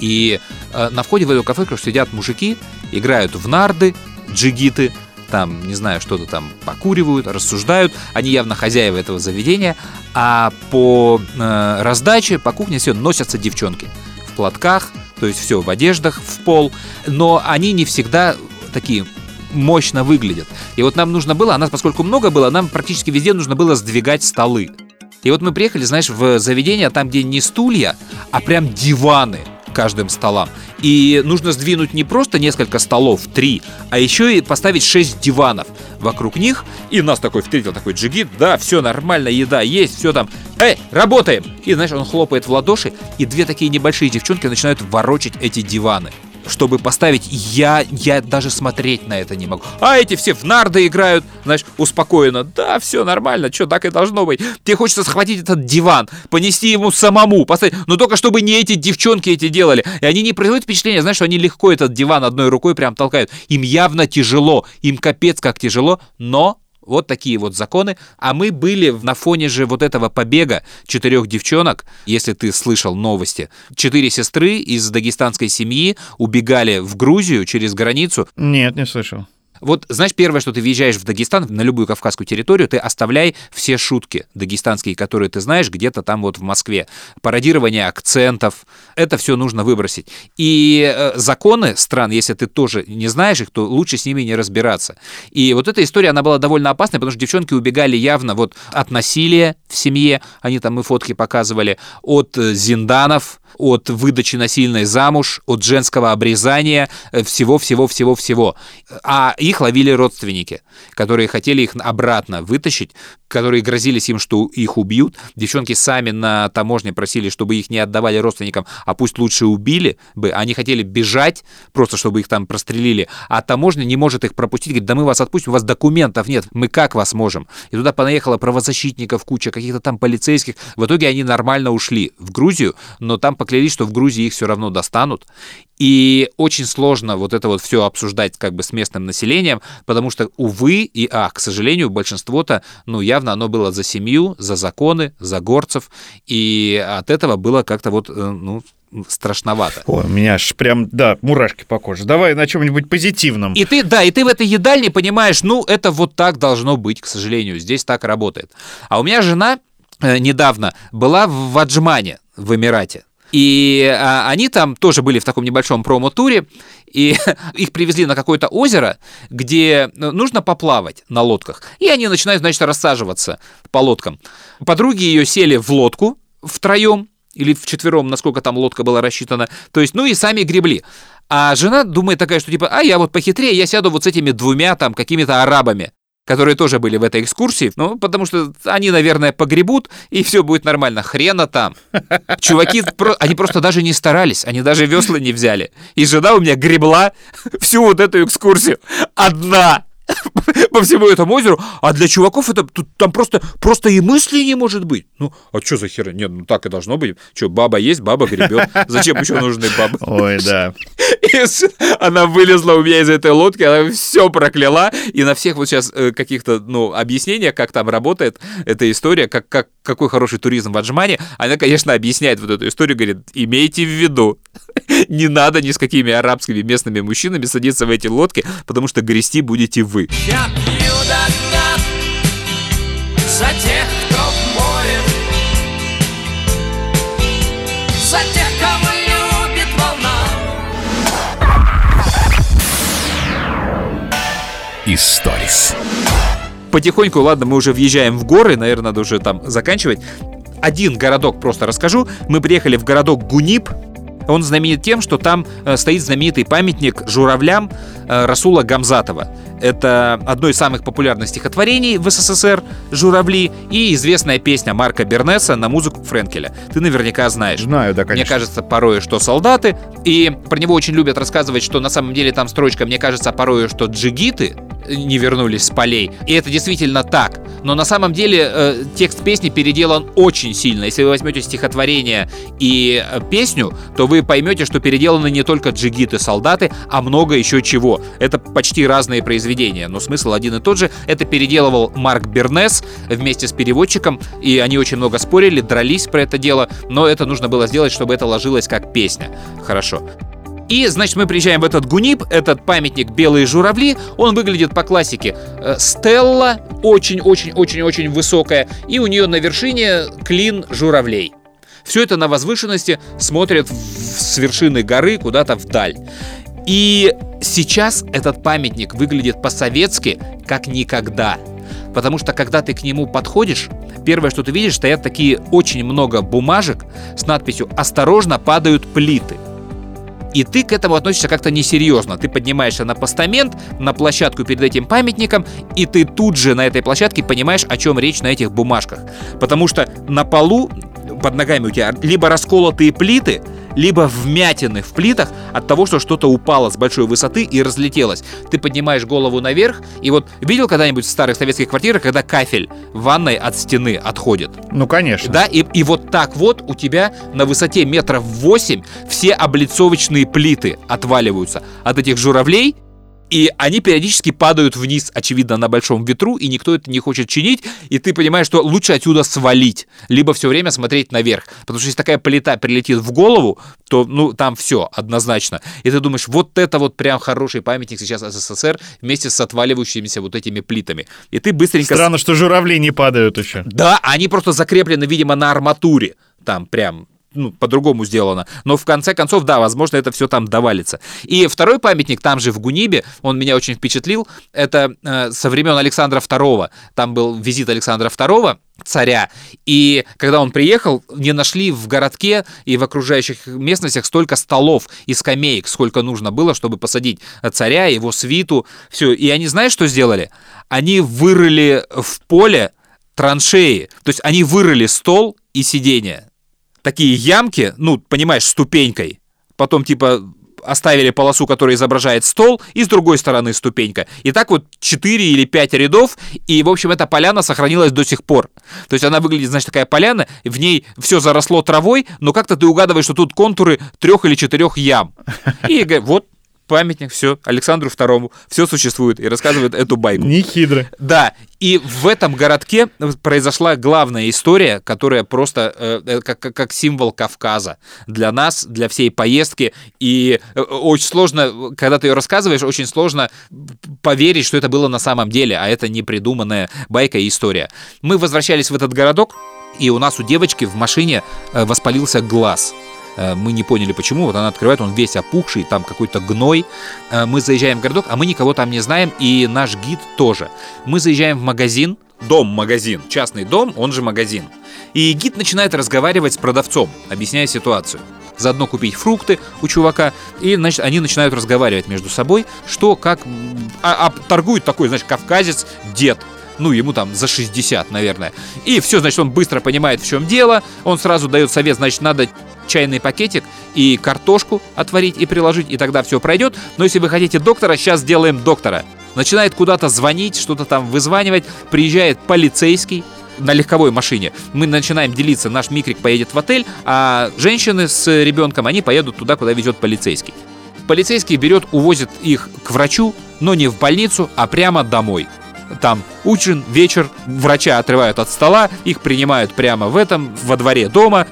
И э, на входе в эту кафешку сидят мужики, играют в нарды, джигиты, там, не знаю, что-то там покуривают, рассуждают. Они явно хозяева этого заведения. А по э, раздаче, по кухне все носятся девчонки в платках, то есть все в одеждах, в пол. Но они не всегда такие мощно выглядят. И вот нам нужно было, а нас поскольку много было, нам практически везде нужно было сдвигать столы. И вот мы приехали, знаешь, в заведение, там, где не стулья, а прям диваны каждым столам. И нужно сдвинуть не просто несколько столов, три, а еще и поставить шесть диванов вокруг них. И нас такой встретил такой джигит, да, все нормально, еда есть, все там. Эй, работаем! И знаешь, он хлопает в ладоши, и две такие небольшие девчонки начинают ворочать эти диваны чтобы поставить, я, я даже смотреть на это не могу. А эти все в нарды играют, знаешь, успокоенно. Да, все нормально, что, так и должно быть. Тебе хочется схватить этот диван, понести ему самому, поставить, но только чтобы не эти девчонки эти делали. И они не производят впечатление, знаешь, что они легко этот диван одной рукой прям толкают. Им явно тяжело, им капец как тяжело, но вот такие вот законы. А мы были на фоне же вот этого побега четырех девчонок, если ты слышал новости. Четыре сестры из дагестанской семьи убегали в Грузию через границу. Нет, не слышал. Вот, знаешь, первое, что ты въезжаешь в Дагестан, на любую кавказскую территорию, ты оставляй все шутки дагестанские, которые ты знаешь где-то там вот в Москве. Пародирование акцентов, это все нужно выбросить. И э, законы стран, если ты тоже не знаешь их, то лучше с ними не разбираться. И вот эта история, она была довольно опасной, потому что девчонки убегали явно вот от насилия в семье, они там и фотки показывали, от э, зинданов, от выдачи насильной замуж, от женского обрезания, всего-всего-всего-всего. Э, а их ловили родственники, которые хотели их обратно вытащить, которые грозились им, что их убьют. Девчонки сами на таможне просили, чтобы их не отдавали родственникам, а пусть лучше убили бы. Они хотели бежать, просто чтобы их там прострелили. А таможня не может их пропустить. Говорит, да мы вас отпустим, у вас документов нет. Мы как вас можем? И туда понаехала правозащитников куча, каких-то там полицейских. В итоге они нормально ушли в Грузию, но там поклялись, что в Грузии их все равно достанут. И очень сложно вот это вот все обсуждать как бы с местным населением, потому что, увы и ах, к сожалению, большинство-то, ну, явно оно было за семью, за законы, за горцев, и от этого было как-то вот, э, ну, страшновато. Ой, у меня аж прям, да, мурашки по коже. Давай на чем-нибудь позитивном. И ты, да, и ты в этой едальне понимаешь, ну, это вот так должно быть, к сожалению, здесь так работает. А у меня жена э, недавно была в Аджмане, в Эмирате. И а, они там тоже были в таком небольшом промо-туре, и их привезли на какое-то озеро, где ну, нужно поплавать на лодках. И они начинают, значит, рассаживаться по лодкам. Подруги ее сели в лодку втроем, или в четвером, насколько там лодка была рассчитана. То есть, ну и сами гребли. А жена думает такая, что типа, а я вот похитрее, я сяду вот с этими двумя там какими-то арабами которые тоже были в этой экскурсии, ну, потому что они, наверное, погребут, и все будет нормально. Хрена там. Чуваки, они просто даже не старались, они даже весла не взяли. И жена у меня гребла всю вот эту экскурсию. Одна. по всему этому озеру, а для чуваков это тут, там просто, просто и мысли не может быть. Ну, а что за херня? Нет, ну так и должно быть. Что, баба есть, баба гребет. Зачем еще нужны бабы? Ой, да. И она вылезла у меня из этой лодки, она все прокляла, и на всех вот сейчас э, каких-то, ну, объяснениях, как там работает эта история, как, как, какой хороший туризм в Аджмане, она, конечно, объясняет вот эту историю, говорит, имейте в виду, не надо ни с какими арабскими местными мужчинами садиться в эти лодки, потому что грести будете вы. Я пью до дна за тех, кто в море, за тех, кого любит волна. Историс. Потихоньку, ладно, мы уже въезжаем в горы, наверное, надо уже там заканчивать. Один городок просто расскажу. Мы приехали в городок Гунип, он знаменит тем, что там э, стоит знаменитый памятник журавлям э, Расула Гамзатова. Это одно из самых популярных стихотворений в СССР «Журавли» и известная песня Марка Бернеса на музыку Френкеля. Ты наверняка знаешь. Знаю, да, конечно. Мне кажется, порой, что солдаты. И про него очень любят рассказывать, что на самом деле там строчка, мне кажется, порой, что джигиты не вернулись с полей. И это действительно так. Но на самом деле э, текст песни переделан очень сильно. Если вы возьмете стихотворение и э, песню, то вы поймете, что переделаны не только джигиты-солдаты, а много еще чего. Это почти разные произведения, но смысл один и тот же. Это переделывал Марк Бернес вместе с переводчиком, и они очень много спорили, дрались про это дело, но это нужно было сделать, чтобы это ложилось как песня. Хорошо. И, значит, мы приезжаем в этот Гунип, этот памятник «Белые журавли». Он выглядит по классике. Э, стелла очень-очень-очень-очень высокая, и у нее на вершине клин журавлей. Все это на возвышенности смотрит с вершины горы куда-то вдаль. И сейчас этот памятник выглядит по-советски как никогда. Потому что когда ты к нему подходишь, первое, что ты видишь, стоят такие очень много бумажек с надписью «Осторожно, падают плиты». И ты к этому относишься как-то несерьезно. Ты поднимаешься на постамент, на площадку перед этим памятником, и ты тут же на этой площадке понимаешь, о чем речь на этих бумажках. Потому что на полу под ногами у тебя либо расколотые плиты, либо вмятины в плитах от того, что что-то упало с большой высоты и разлетелось. Ты поднимаешь голову наверх, и вот видел когда-нибудь в старых советских квартирах, когда кафель в ванной от стены отходит? Ну, конечно. Да, и, и вот так вот у тебя на высоте метров 8 все облицовочные плиты отваливаются от этих журавлей, и они периодически падают вниз, очевидно, на большом ветру, и никто это не хочет чинить, и ты понимаешь, что лучше отсюда свалить, либо все время смотреть наверх. Потому что если такая плита прилетит в голову, то, ну, там все однозначно. И ты думаешь, вот это вот прям хороший памятник сейчас СССР вместе с отваливающимися вот этими плитами. И ты быстренько... Странно, что журавли не падают еще. Да, они просто закреплены, видимо, на арматуре. Там прям ну, по-другому сделано. Но в конце концов, да, возможно, это все там довалится. И второй памятник там же в Гунибе, он меня очень впечатлил, это э, со времен Александра II. Там был визит Александра II, царя. И когда он приехал, не нашли в городке и в окружающих местностях столько столов и скамеек, сколько нужно было, чтобы посадить царя, его свиту. Все. И они, знаешь, что сделали? Они вырыли в поле траншеи. То есть они вырыли стол и сиденье такие ямки, ну, понимаешь, ступенькой. Потом, типа, оставили полосу, которая изображает стол, и с другой стороны ступенька. И так вот 4 или 5 рядов, и, в общем, эта поляна сохранилась до сих пор. То есть она выглядит, значит, такая поляна, в ней все заросло травой, но как-то ты угадываешь, что тут контуры трех или четырех ям. И вот памятник, все, Александру Второму, все существует и рассказывает эту байку. Не хитро. Да, и в этом городке произошла главная история, которая просто э, э как, как символ Кавказа для нас, для всей поездки. И э, очень сложно, когда ты ее рассказываешь, очень сложно поверить, что это было на самом деле, а это не придуманная байка и история. Мы возвращались в этот городок, и у нас у девочки в машине э, воспалился глаз. Э, мы не поняли почему, вот она открывает, он весь опухший, там какой-то гной. Э, мы заезжаем в городок, а мы никого там не знаем, и наш гид тоже. Мы заезжаем в магазин, дом-магазин, частный дом, он же магазин. И гид начинает разговаривать с продавцом, объясняя ситуацию заодно купить фрукты у чувака, и, значит, они начинают разговаривать между собой, что, как, а, а торгует такой, значит, кавказец, дед, ну, ему там за 60, наверное. И все, значит, он быстро понимает, в чем дело, он сразу дает совет, значит, надо чайный пакетик и картошку отварить и приложить, и тогда все пройдет. Но если вы хотите доктора, сейчас сделаем доктора. Начинает куда-то звонить, что-то там вызванивать, приезжает полицейский, на легковой машине. Мы начинаем делиться, наш микрик поедет в отель, а женщины с ребенком, они поедут туда, куда везет полицейский. Полицейский берет, увозит их к врачу, но не в больницу, а прямо домой. Там ужин, вечер, врача отрывают от стола, их принимают прямо в этом, во дворе дома,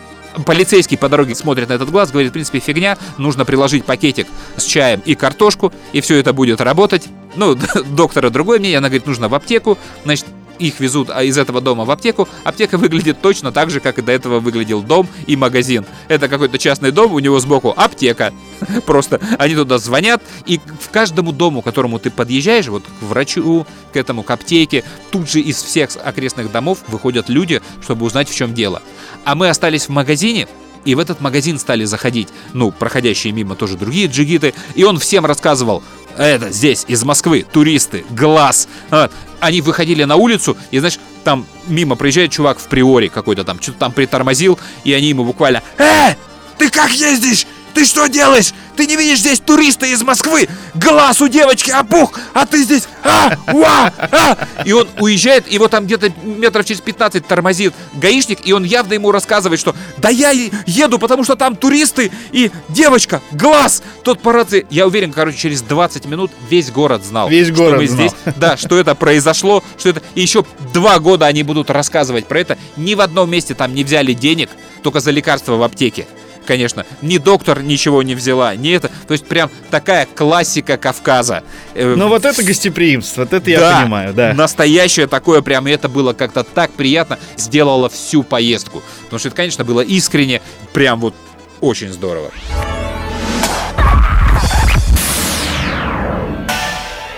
Полицейский по дороге смотрит на этот глаз, говорит, в принципе, фигня, нужно приложить пакетик с чаем и картошку, и все это будет работать. Ну, доктора другое мнение, она говорит, нужно в аптеку, значит, их везут а, из этого дома в аптеку. Аптека выглядит точно так же, как и до этого выглядел дом и магазин. Это какой-то частный дом, у него сбоку аптека. Просто они туда звонят, и в каждому дому, к которому ты подъезжаешь, вот к врачу, к этому, к аптеке, тут же из всех окрестных домов выходят люди, чтобы узнать, в чем дело. А мы остались в магазине, и в этот магазин стали заходить, ну, проходящие мимо тоже другие джигиты, и он всем рассказывал, это здесь из Москвы туристы, глаз. А, они выходили на улицу, и, знаешь, там мимо проезжает чувак в приоре какой-то там, что-то там притормозил, и они ему буквально «Э, ты как ездишь? Ты что делаешь? Ты не видишь здесь туриста из Москвы? Глаз у девочки опух, а ты здесь... А, уа, а! И он уезжает, его там где-то метров через 15 тормозит гаишник, и он явно ему рассказывает, что да я еду, потому что там туристы и девочка, глаз. Тот по рации, я уверен, короче, через 20 минут весь город знал. Весь что город мы знал. здесь, да, что это произошло, что это... И еще два года они будут рассказывать про это. Ни в одном месте там не взяли денег, только за лекарства в аптеке конечно, ни доктор ничего не взяла, ни это. То есть прям такая классика Кавказа. Ну вот это гостеприимство, вот это я да, понимаю, да. Настоящее такое прям, и это было как-то так приятно, сделало всю поездку. Потому что это, конечно, было искренне, прям вот очень здорово.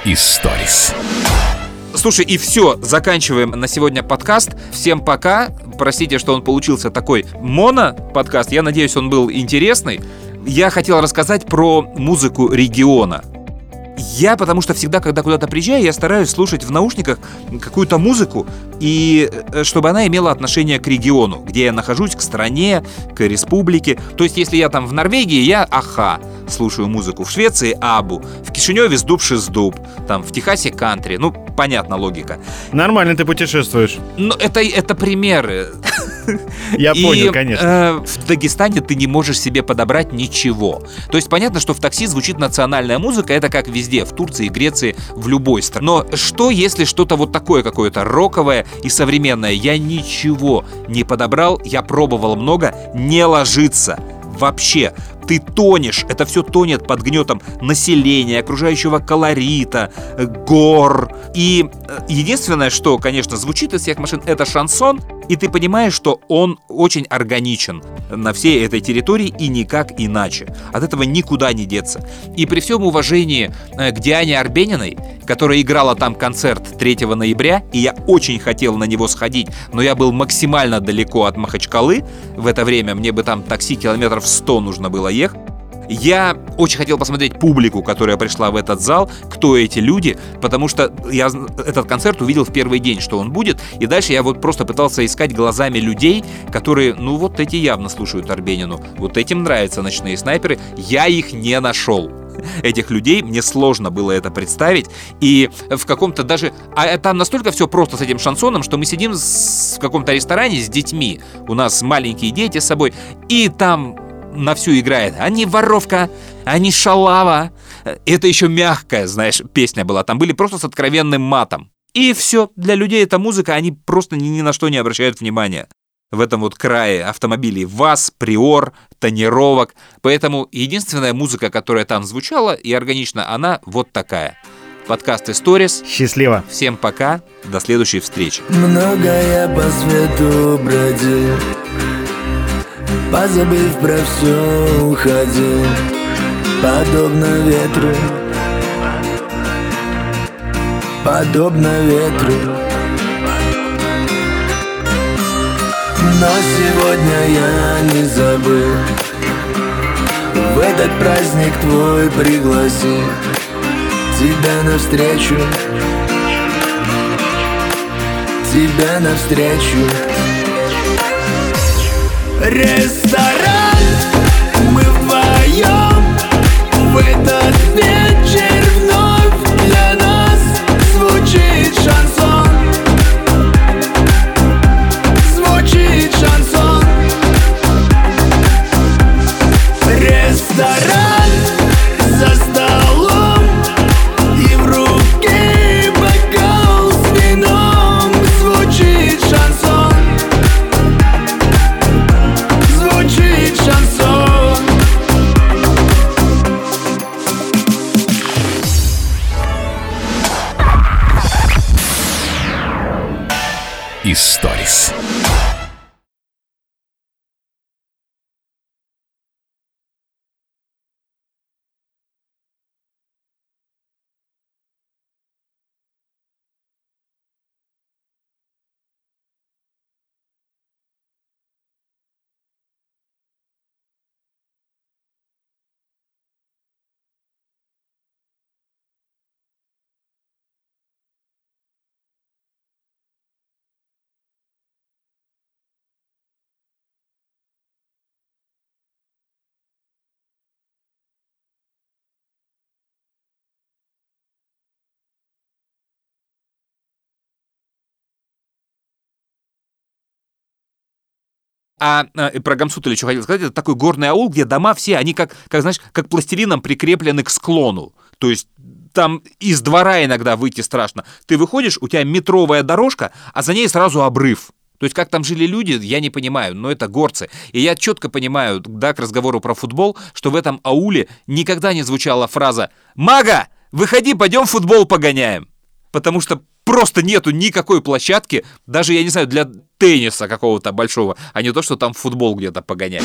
Историс. Слушай, и все, заканчиваем на сегодня подкаст. Всем пока. Простите, что он получился такой моно-подкаст. Я надеюсь, он был интересный. Я хотел рассказать про музыку региона. Я, потому что всегда, когда куда-то приезжаю, я стараюсь слушать в наушниках какую-то музыку, и э, чтобы она имела отношение к региону, где я нахожусь, к стране, к республике. То есть, если я там в Норвегии, я аха, слушаю музыку. В Швеции абу, в Кишиневе сдуб шиздуб, там в Техасе кантри. Ну, понятна логика. Нормально ты путешествуешь. Но это, это примеры. Я И, понял, конечно. э, в Дагестане ты не можешь себе подобрать ничего. То есть понятно, что в такси звучит национальная музыка, это как везде, в Турции, Греции, в любой стране. Но что, если что-то вот такое какое-то роковое и современное? Я ничего не подобрал, я пробовал много, не ложится. Вообще, ты тонешь, это все тонет под гнетом населения, окружающего колорита, э, гор. И э, единственное, что, конечно, звучит из всех машин, это шансон, и ты понимаешь, что он очень органичен на всей этой территории и никак иначе. От этого никуда не деться. И при всем уважении э, к Диане Арбениной, которая играла там концерт 3 ноября, и я очень хотел на него сходить, но я был максимально далеко от Махачкалы в это время, мне бы там такси километров 100 нужно было ехать. Я очень хотел посмотреть публику, которая пришла в этот зал, кто эти люди, потому что я этот концерт увидел в первый день, что он будет, и дальше я вот просто пытался искать глазами людей, которые, ну вот эти явно слушают Арбенину, вот этим нравятся ночные снайперы, я их не нашел. Этих людей, мне сложно было это представить, и в каком-то даже... А там настолько все просто с этим шансоном, что мы сидим в каком-то ресторане с детьми, у нас маленькие дети с собой, и там на всю играет. Они воровка, они шалава. Это еще мягкая, знаешь, песня была. Там были просто с откровенным матом. И все. Для людей эта музыка, они просто ни, ни на что не обращают внимания. В этом вот крае автомобилей ВАЗ, Приор, тонировок. Поэтому единственная музыка, которая там звучала и органично, она вот такая. Подкаст Историс. Счастливо. Всем пока. До следующей встречи. Много я по свету бродил Позабыв про все уходил Подобно ветру. Подобно ветру. Но сегодня я не забыл. В этот праздник твой пригласил Тебя навстречу. Тебя навстречу Ресторан. Мы вдвоем В этот вечер А, и про Гамсут или что хотел сказать, это такой горный аул, где дома все, они как, как, знаешь, как пластилином прикреплены к склону. То есть там из двора иногда выйти страшно. Ты выходишь, у тебя метровая дорожка, а за ней сразу обрыв. То есть как там жили люди, я не понимаю, но это горцы. И я четко понимаю, да, к разговору про футбол, что в этом ауле никогда не звучала фраза «Мага, выходи, пойдем футбол погоняем». Потому что просто нету никакой площадки, даже, я не знаю, для тенниса какого-то большого, а не то, что там футбол где-то погонять.